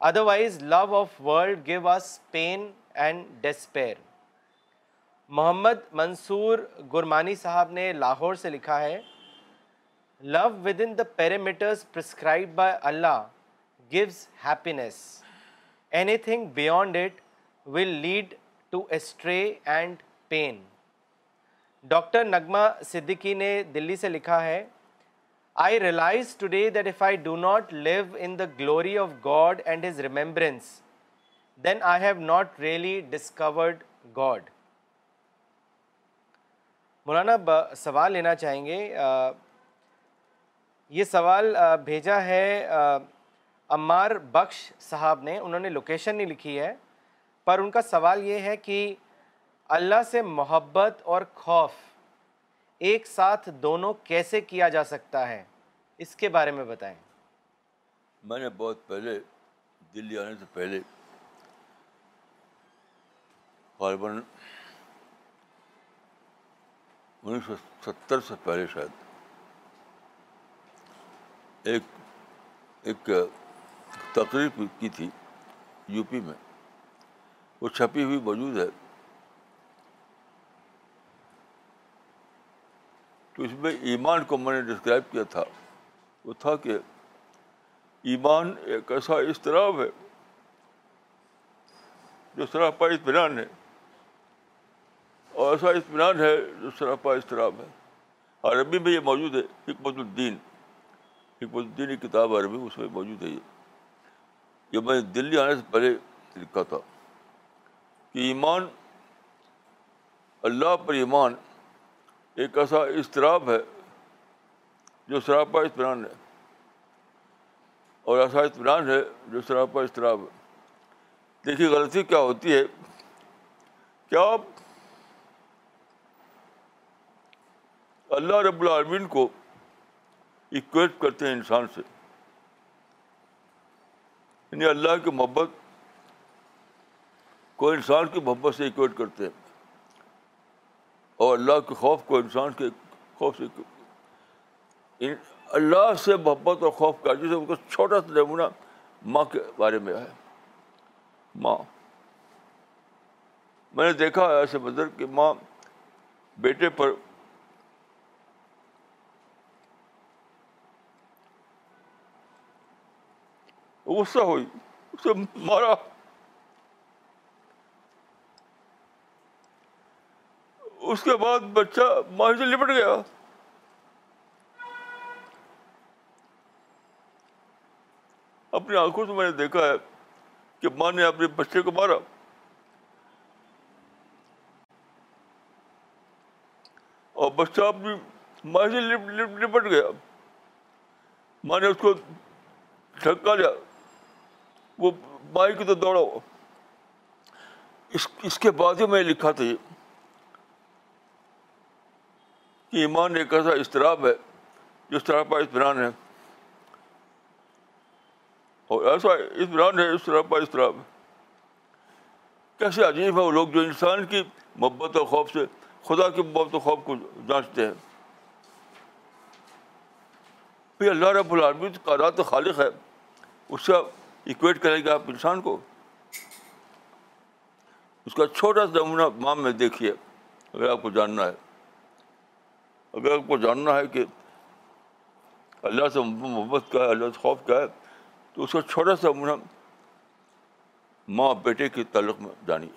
otherwise love of world give a pain and despair Muhammad Mansoor Gurmani صاحب نے لاہور سے لکھا ہے love within the parameters prescribe by Allah gives happiness anything beyond it will lead to stray and pain doctor نگمہ Siddiqui نے دلی سے لکھا ہے I realize today that if I do not live in the glory of God and his remembrance then I have not really discovered God مولانا سوال لینا چاہیں گے یہ سوال بھیجا ہے عمار بخش صاحب نے انہوں نے لوکیشن نہیں لکھی ہے پر ان کا سوال یہ ہے کہ اللہ سے محبت اور خوف ایک ساتھ دونوں کیسے کیا جا سکتا ہے اس کے بارے میں بتائیں میں نے بہت پہلے دلی آنے سے پہلے انیس سو ستر سے پہلے شاید ایک ایک تقریب کی تھی یو پی میں وہ چھپی ہوئی موجود ہے تو اس میں ایمان کو میں نے ڈسکرائب کیا تھا وہ تھا کہ ایمان ایک ایسا اضطراب ہے جو سراپا اطمینان ہے اور ایسا اطمینان ہے جو سراپا اضطراب ہے عربی میں یہ موجود ہے حکمت الدین حکمت الدین کی کتاب عربی اس میں موجود ہے یہ میں دلی آنے سے پہلے لکھا تھا کہ ایمان اللہ پر ایمان ایک ایسا اضطراب ہے جو شراب پر اطمینان ہے اور ایسا اطمینان ہے جو شراب پر اضطراب ہے دیکھیے غلطی کیا ہوتی ہے کیا آپ اللہ رب العالمین کو اکویٹ کرتے ہیں انسان سے یعنی اللہ کی محبت کو انسان کی محبت سے اکویٹ کرتے ہیں اور اللہ کے خوف کو انسان کے خوف سے اللہ سے محبت اور خوف کا ان کا چھوٹا سا نمونہ ماں کے بارے میں ہے ماں میں نے دیکھا ایسے بندر کہ ماں بیٹے پر غصہ ہوئی اسے مارا اس کے بعد بچہ ماں سے لپٹ گیا اپنی آنکھوں سے میں نے دیکھا ہے کہ ماں نے اپنے بچے کو مارا اور بچہ اپنی ماں سے لپٹ گیا ماں نے اس کو دھکا لیا وہ کی تو دوڑا اس اس کے بعد ہی میں لکھا تھا یہ کہ ایمان ایک ایسا اضطراب ہے جس طرح پر اطمینان ہے اور ایسا اطمینان ہے اس طرح پر اضطراب ہے کیسے عجیب ہے وہ لوگ جو انسان کی محبت و خوف سے خدا کی محبت و خوف کو جانچتے ہیں پھر اللہ رب العالمی رات خالق ہے اس سے آپ ایکویٹ کریں گے آپ انسان کو اس کا چھوٹا سا نمونہ مام میں دیکھیے اگر آپ کو جاننا ہے اگر آپ کو جاننا ہے کہ اللہ سے محبت کا ہے اللہ سے خوف کا ہے تو اس کو چھوٹا سا ماں بیٹے کے تعلق میں جانی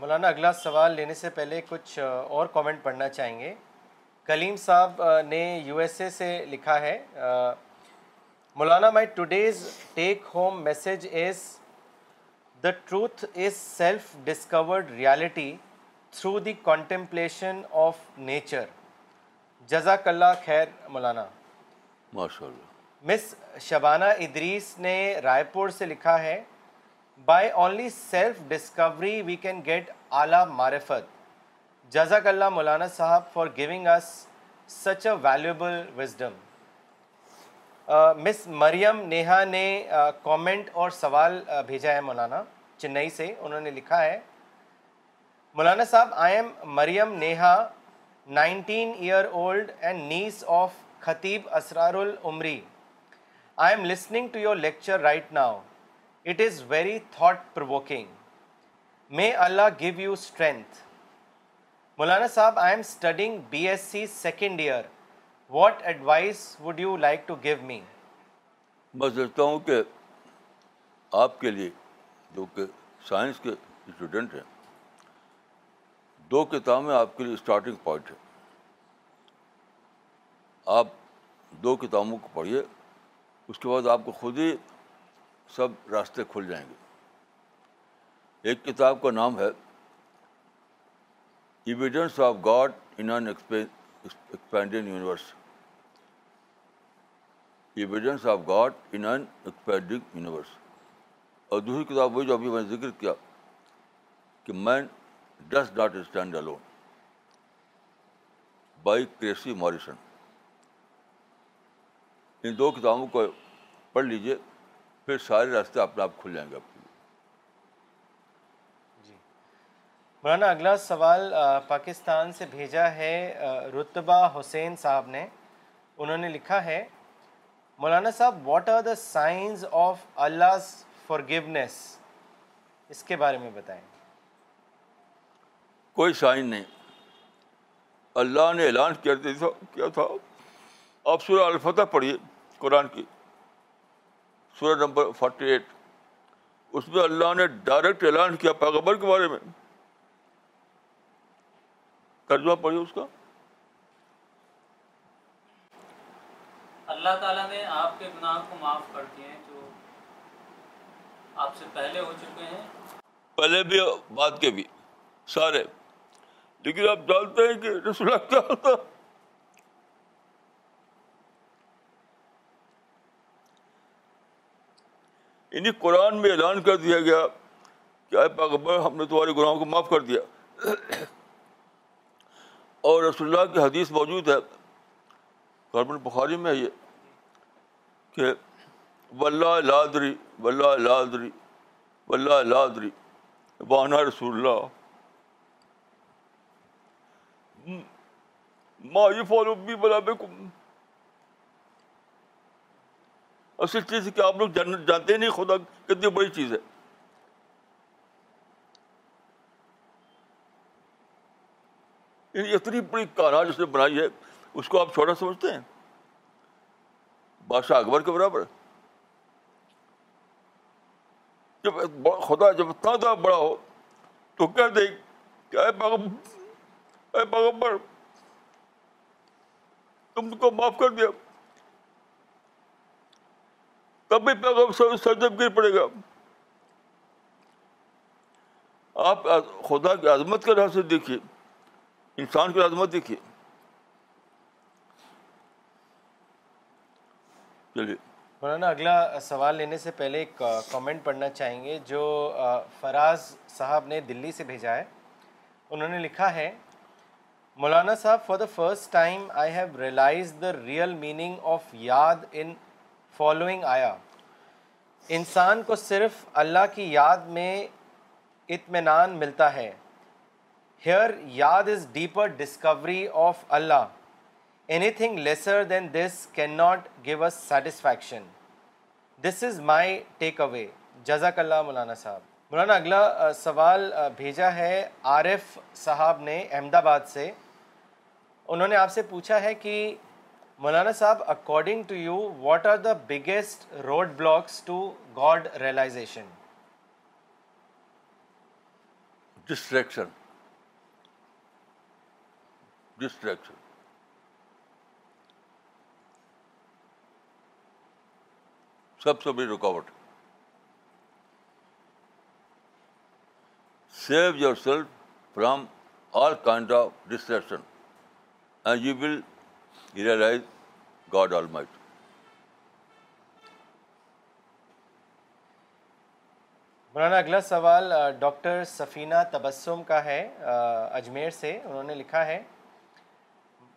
مولانا اگلا سوال لینے سے پہلے کچھ اور کامنٹ پڑھنا چاہیں گے کلیم صاحب نے یو ایس اے سے لکھا ہے مولانا my today's take home message is the truth is self discovered reality through the contemplation of nature جزاک اللہ خیر مولانا ماشاء اللہ مس شبانہ ادریس نے رائے پور سے لکھا ہے by only self discovery we can get اعلیٰ معرفت جزاک اللہ مولانا صاحب for giving us such a valuable wisdom miss Maryam Neha نے کومنٹ اور سوال بھیجا ہے مولانا چنئی سے انہوں نے لکھا ہے مولانا صاحب I am Maryam Neha nineteen year old and niece of Khateeb Israr العمری I am listening to your lecture right now it is very thought provoking may Allah give you strength مولانا صاحب I am studying B S C second year what advice would you like to give me میں سمجھتا ہوں کہ آپ کے لیے جو کہ سائنس کے اسٹوڈنٹ ہیں دو کتابیں آپ کے لیے اسٹارٹنگ پوائنٹ ہے آپ دو کتابوں کو پڑھیے اس کے بعد آپ کو خود ہی سب راستے کھل جائیں گے ایک کتاب کا نام ہے evidence of God in expanding universe of God in an universe اور دوسری کتاب وہی جو ابھی میں نے ذکر کیا کہ man does not stand by Cressy Morrison ان دو کتابوں کو پڑھ لیجیے پھر سارے راستے اپنے آپ کھل جائیں گے آپ کے لیے جی مولانا اگلا سوال پاکستان سے بھیجا ہے رتبہ حسین صاحب نے انہوں نے لکھا ہے مولانا صاحب what are the signs of Allah for گونیس اس کے بارے میں بتائیں کوئی سائن نہیں اللہ نے اعلان کیا تھا آپ سورہ الفتح پڑھیے قرآن کی سورہ نمبر فورٹی ایٹ اس میں اللہ نے ڈائریکٹ اعلان کیا پیغبر کے بارے میں ترجمہ پڑھیے اس کا اللہ تعالیٰ نے آپ کے گناہ کو معاف کر دیے ہیں جو آپ سے پہلے ہو چکے ہیں پہلے بھی بعد کے بھی سارے لیکن آپ جانتے ہیں کہ رسول کیا ہوتا انہیں قرآن میں اعلان کر دیا گیا کہ اے پاکبر ہم نے تمہارے گناہوں کو معاف کر دیا اور رسول اللہ کی حدیث موجود ہے گورنمنٹ بخاری میں یہ کہ ولہ لادری لادری لادری بانا رسول اللہ بلا اصل چیز کہ آپ لوگ جان جانتے نہیں خدا کتنی بڑی چیز ہے یعنی اتنی بڑی کارا جس نے بنائی ہے اس کو آپ چھوٹا سمجھتے ہیں بادشاہ اکبر کے برابر جب خدا جب زیادہ بڑا ہو تو کہہ دے کہ اے پیغمبر تم کو معاف کر دیا تب بھی پیغمبر سرجب گر پڑے گا آپ خدا کی عظمت کے لحاظ سے دیکھیے انسان کی عظمت دیکھیے مولانا اگلا سوال لینے سے پہلے ایک کامنٹ پڑھنا چاہیں گے جو فراز صاحب نے دلی سے بھیجا ہے انہوں نے لکھا ہے مولانا صاحب for the first time I have realize the real meaning of یاد ان فالوئنگ آیا انسان کو صرف اللہ کی یاد میں اطمینان ملتا ہے ہیئر یاد is deeper discovery of Allah anything lesser than this can not give us satisfaction this is my takeaway جزاک اللہ مولانا صاحب مولانا اگلا سوال بھیجا ہے عارف صاحب نے احمد آباد سے انہوں نے آپ سے پوچھا ہے کہ مولانا صاحب according to you what are the biggest road blocks to God realization distraction distraction سب سے بڑی رکاوٹ save yourself from all kind of distraction and you will realize God almighty مولانا اگلا سوال ڈاکٹر سفینہ تبسم کا ہے اجمیر سے انہوں نے لکھا ہے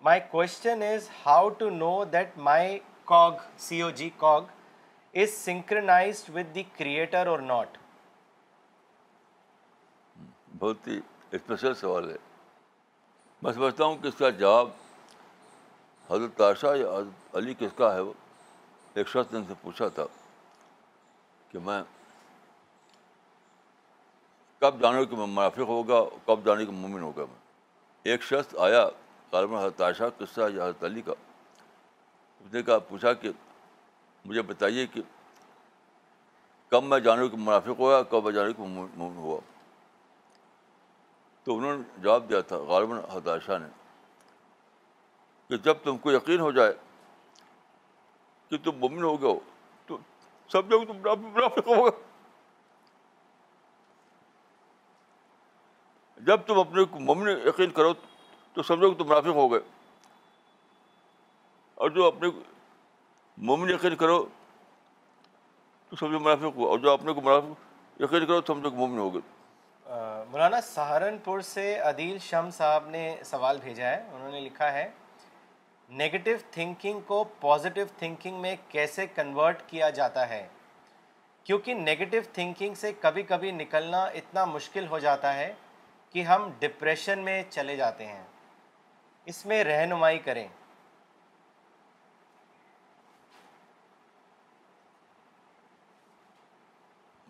my question is how to know that my cog C O G cog is synchronised with the creator اور ناٹ بہت ہی اسپیشل سوال ہے میں سمجھتا ہوں کہ اس کا جواب حضرت تاشہ یا حضرت علی کس کا ہے وہ ایک شخص نے ان سے پوچھا تھا کہ میں کب کہ میں منافق ہوگا کب جانے کہ مومن ہوگا میں ایک شخص آیا غالباً حضرت قصہ یا حضرت علی کا اس نے کہا پوچھا کہ مجھے بتائیے کہ کب میں جانے کے منافق ہوا کب جانور کے مومن ہوا تو انہوں نے جواب دیا تھا غالباً حداشہ نے کہ جب تم کو یقین ہو جائے کہ تم ممن ہو گئے ہو تو سب جگہ تم منافق ہو گئے جب تم اپنے ممن یقین کرو تو سمجھو کہ تم منافق ہو گئے اور جو اپنے مومن یقین کرو تو تو سمجھو سمجھو منافق منافق اور جو اپنے کو یقین کرو کہ مومن ہو گئے مولانا سہارنپور سے عدیل شم صاحب نے سوال بھیجا ہے انہوں نے لکھا ہے نگیٹو تھنکنگ کو پازیٹیو تھنکنگ میں کیسے کنورٹ کیا جاتا ہے کیونکہ نگیٹو تھنکنگ سے کبھی کبھی نکلنا اتنا مشکل ہو جاتا ہے کہ ہم ڈپریشن میں چلے جاتے ہیں اس میں رہنمائی کریں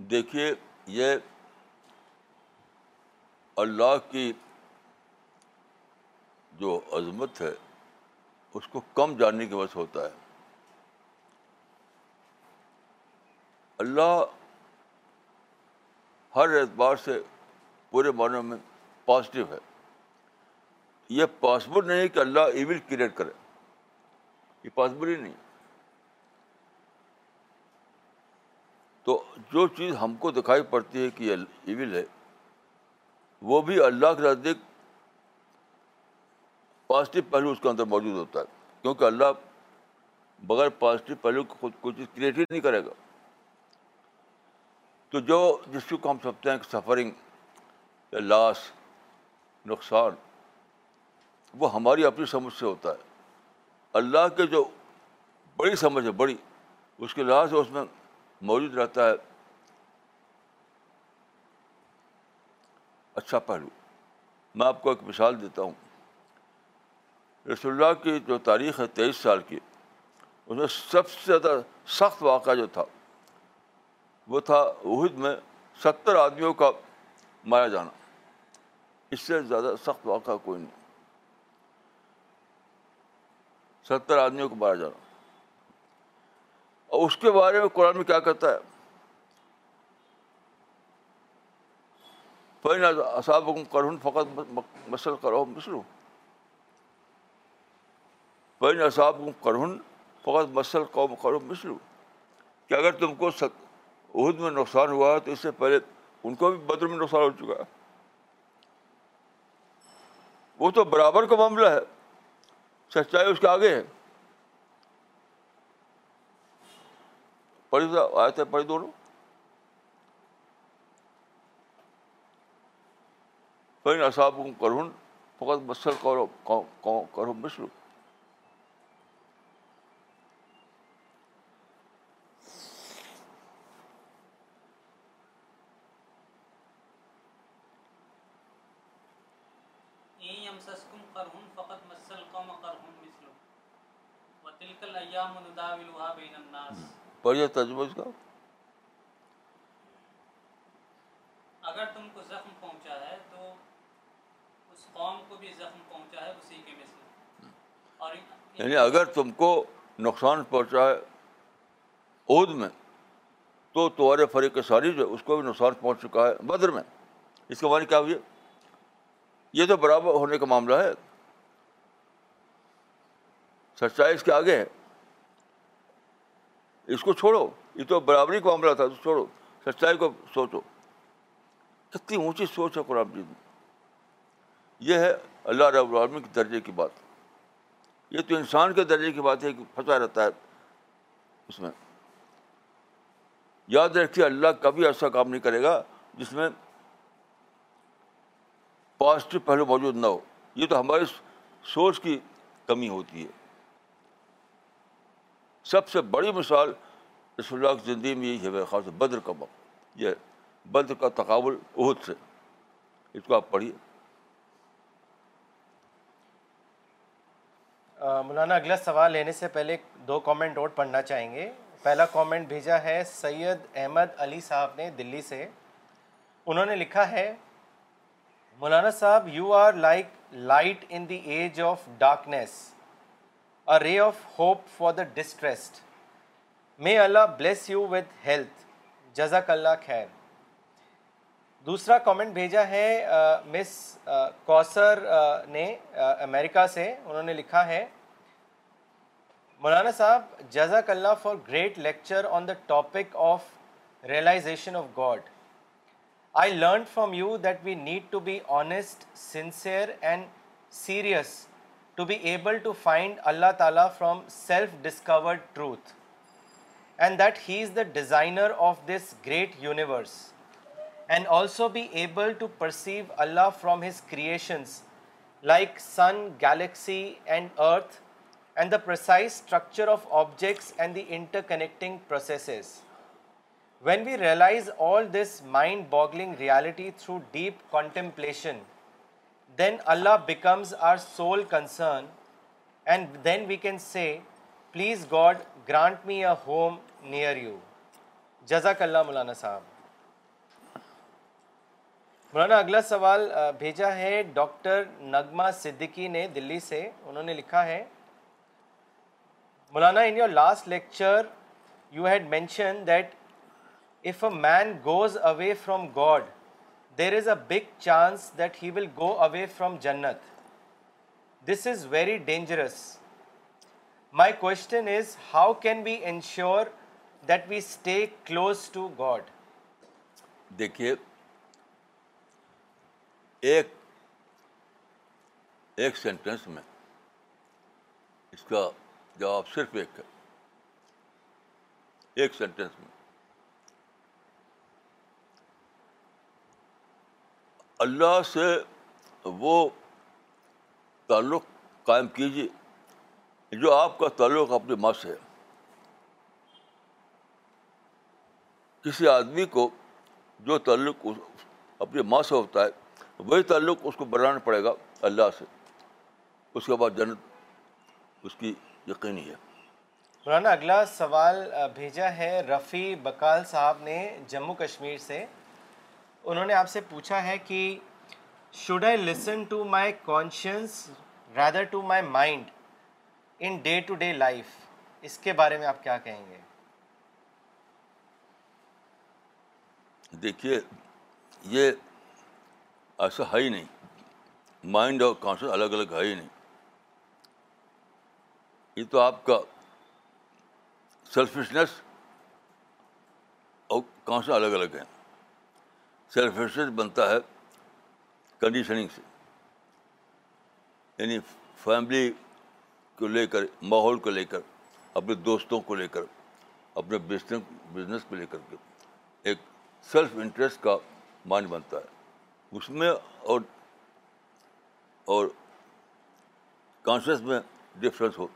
دیکھیے یہ اللہ کی جو عظمت ہے اس کو کم جاننے کی وجہ ہوتا ہے اللہ ہر اعتبار سے پورے معنی میں پازیٹیو ہے یہ پاسبل نہیں کہ اللہ ایون کریٹ کرے یہ پاسبل ہی نہیں تو جو چیز ہم کو دکھائی پڑتی ہے کہ ایول ہے وہ بھی اللہ کے نزدیک پازیٹیو پہلو اس کے اندر موجود ہوتا ہے کیونکہ اللہ بغیر پازیٹیو پہلو کو خود کوئی چیز کریٹ ہی نہیں کرے گا تو جو جس کو ہم سمجھتے ہیں سفرنگ یا لاس نقصان وہ ہماری اپنی سمجھ سے ہوتا ہے اللہ کے جو بڑی سمجھ ہے بڑی اس کے لحاظ سے اس میں موجود رہتا ہے اچھا پہلو میں آپ کو ایک مثال دیتا ہوں رسول اللہ کی جو تاریخ ہے تیئیس سال کی اس میں سب سے زیادہ سخت واقعہ جو تھا وہ تھا وحید میں ستر آدمیوں کا مارا جانا اس سے زیادہ سخت واقعہ کوئی نہیں ستر آدمیوں کو مارا جانا اور اس کے بارے میں قرآن میں کیا کہتا ہے پہن اصاب کر فقط مسل کرو مسلو فین اصاب کر فقط مسل قوم کرو مسلو کہ اگر تم کو عہد میں نقصان ہوا ہے تو اس سے پہلے ان کو بھی بدر میں نقصان ہو چکا ہے وہ تو برابر کا معاملہ ہے سچائی اس کے آگے ہے پڑھی تو آئے تھے پڑے فقط مسل کرو کرو مشروب پڑھیے تجربہ اس کا اگر تم کو نقصان پہنچا ہے عہد میں تو تمہارے فریق ساری جو ہے اس کو بھی نقصان پہنچ چکا ہے بدر میں اس کے بارے کیا ہوئی یہ تو برابر ہونے کا معاملہ ہے سچائی اس کے آگے ہے اس کو چھوڑو یہ تو برابری کا معاملہ تھا چھوڑو سچائی کو سوچو اتنی اونچی سوچ ہے قرآن جی یہ ہے اللہ رب کے درجے کی بات یہ تو انسان کے درجے کی بات ہے کہ پھنسا رہتا ہے اس میں یاد رکھیے اللہ کبھی ایسا کام نہیں کرے گا جس میں پازیٹیو پہلو موجود نہ ہو یہ تو ہماری سوچ کی کمی ہوتی ہے سب سے بڑی مثال اس اللہ کی زندگی میں یہی ہے خاص بدر کا وقت یہ بدر کا تقابل عہد سے اس کو آپ پڑھیے مولانا اگلا سوال لینے سے پہلے دو کامنٹ اور پڑھنا چاہیں گے پہلا کامنٹ بھیجا ہے سید احمد علی صاحب نے دلی سے انہوں نے لکھا ہے مولانا صاحب you are like light in the edge of darkness ray of hope for the distressed may Allah bless you with health جزاک اللہ خیر دوسرا کامنٹ بھیجا ہے مس کوسر نے امریکہ سے انہوں نے لکھا ہے مولانا صاحب جزاک اللہ for great lecture on the topic of realization of God I learn from you that we need to be honest sincere and serious to be able to find Allah Ta'ala from self-discovered truth, and that He is the designer of this great universe, and also be able to perceive Allah from His creations like sun, galaxy and earth, and the precise structure of objects and the interconnecting processes. When we realize all this mind-boggling reality through deep contemplation, then Allah becomes our soul concern and then we can say please God grant me a home near you جزاک اللہ مولانا صاحب مولانا اگلا سوال بھیجا ہے doctor نغمہ صدیقی نے دلی سے انہوں نے لکھا ہے مولانا in your last lecture you had mention that if a man goes away from God there is a big chance that he will go away from جنت this is very dangerous my question is how can be ensure we stay close to God دیکھیے ایک ایک sentence میں اس کا جواب صرف ایک ہے ایک سینٹینس میں اللہ سے وہ تعلق قائم کیجیے جو آپ کا تعلق اپنی ماں سے ہے کسی آدمی کو جو تعلق اپنی ماں سے ہوتا ہے وہی تعلق اس کو بنانا پڑے گا اللہ سے اس کے بعد جنت اس کی یقینی ہے مولانا اگلا سوال بھیجا ہے رفیع بکال صاحب نے جموں کشمیر سے انہوں نے آپ سے پوچھا ہے کہ should I listen to my conscience rather to my mind in day to day life اس کے بارے میں آپ کیا کہیں گے دیکھیے یہ ایسا ہے ہی نہیں مائنڈ اور کانشیس الگ الگ ہے ہی نہیں یہ تو آپ کا سیلفشنس اور کانشیس الگ الگ ہیں سیلفس بنتا ہے کنڈیشننگ سے یعنی فیملی کو لے کر ماحول کو لے کر اپنے دوستوں کو لے کر اپنے بزنس بزنس کو لے کر کے ایک سیلف انٹرسٹ کا مائنڈ بنتا ہے اس میں اور اور کانشیس میں ڈفرینس ہو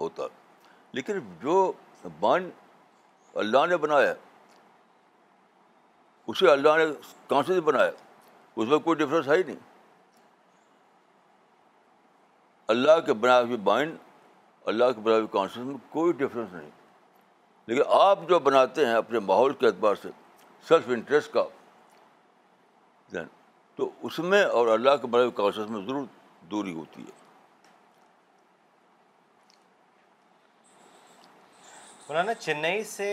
ہوتا ہے لیکن جو بائنڈ اللہ نے بنایا ہے اسے اللہ نے کانسیس بنایا اس میں کوئی ڈفرینس ہے ہی نہیں اللہ کے بنا ہوئی مائنڈ اللہ کے بنا ہوئی کانشیس میں کوئی ڈفرینس نہیں لیکن آپ جو بناتے ہیں اپنے ماحول کے اعتبار سے سیلف انٹرسٹ کا دین تو اس میں اور اللہ کے بنا ہوئی کانشیس میں ضرور دوری ہوتی ہے مولانا چنئی سے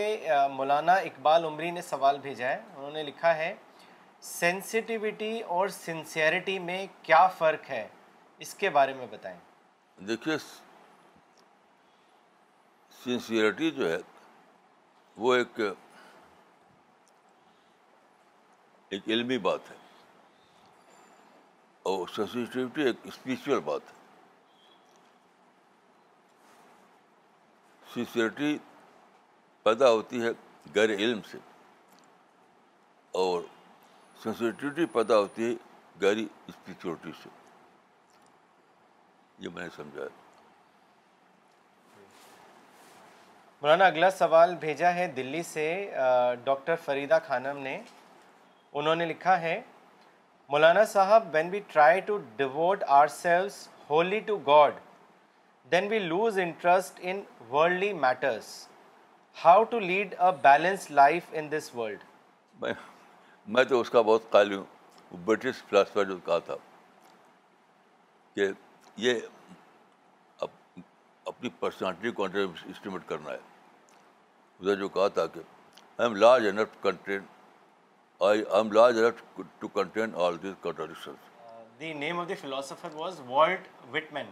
مولانا اقبال عمری نے سوال بھیجا ہے انہوں نے لکھا ہے سینسیٹیوٹی اور سنسیئرٹی میں کیا فرق ہے اس کے بارے میں بتائیں دیکھیے سنسیئرٹی جو ہے وہ ایک ایک علمی بات ہے اور سینسیٹیوٹی ایک اسپریچل بات ہے سنسیئرٹی پیدا ہوتی ہے غیر علم سے اور پیدا ہوتی ہے گہری اسپیچوٹی سے یہ میں نے مولانا اگلا سوال بھیجا ہے دلی سے ڈاکٹر فریدہ خانم نے انہوں نے لکھا ہے مولانا صاحب when we try to devote ourselves wholly to God then we lose interest in worldly matters how to lead a balance life in this world میں تو اس کا بہت قائل ہوں برٹش فلاسفر جو کہا تھا کہ یہ اپنی پرسنالٹی کو اسٹیمیٹ کرنا ہے اس نے جو کہا تھا کہ I am large enough contain I I am large enough to contain all these contradiction the name of the philosopher was Walt Whitman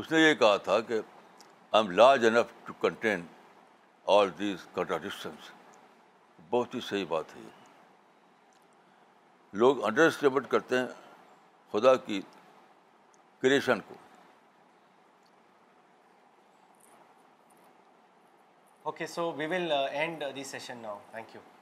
اس نے یہ کہا تھا کہ I am large enough to contain all these contradictions بہت ہی صحیح بات ہے یہ لوگ انڈر اسٹیمیٹ کرتے ہیں خدا کی کریشن کو okay so we will end the session now thank you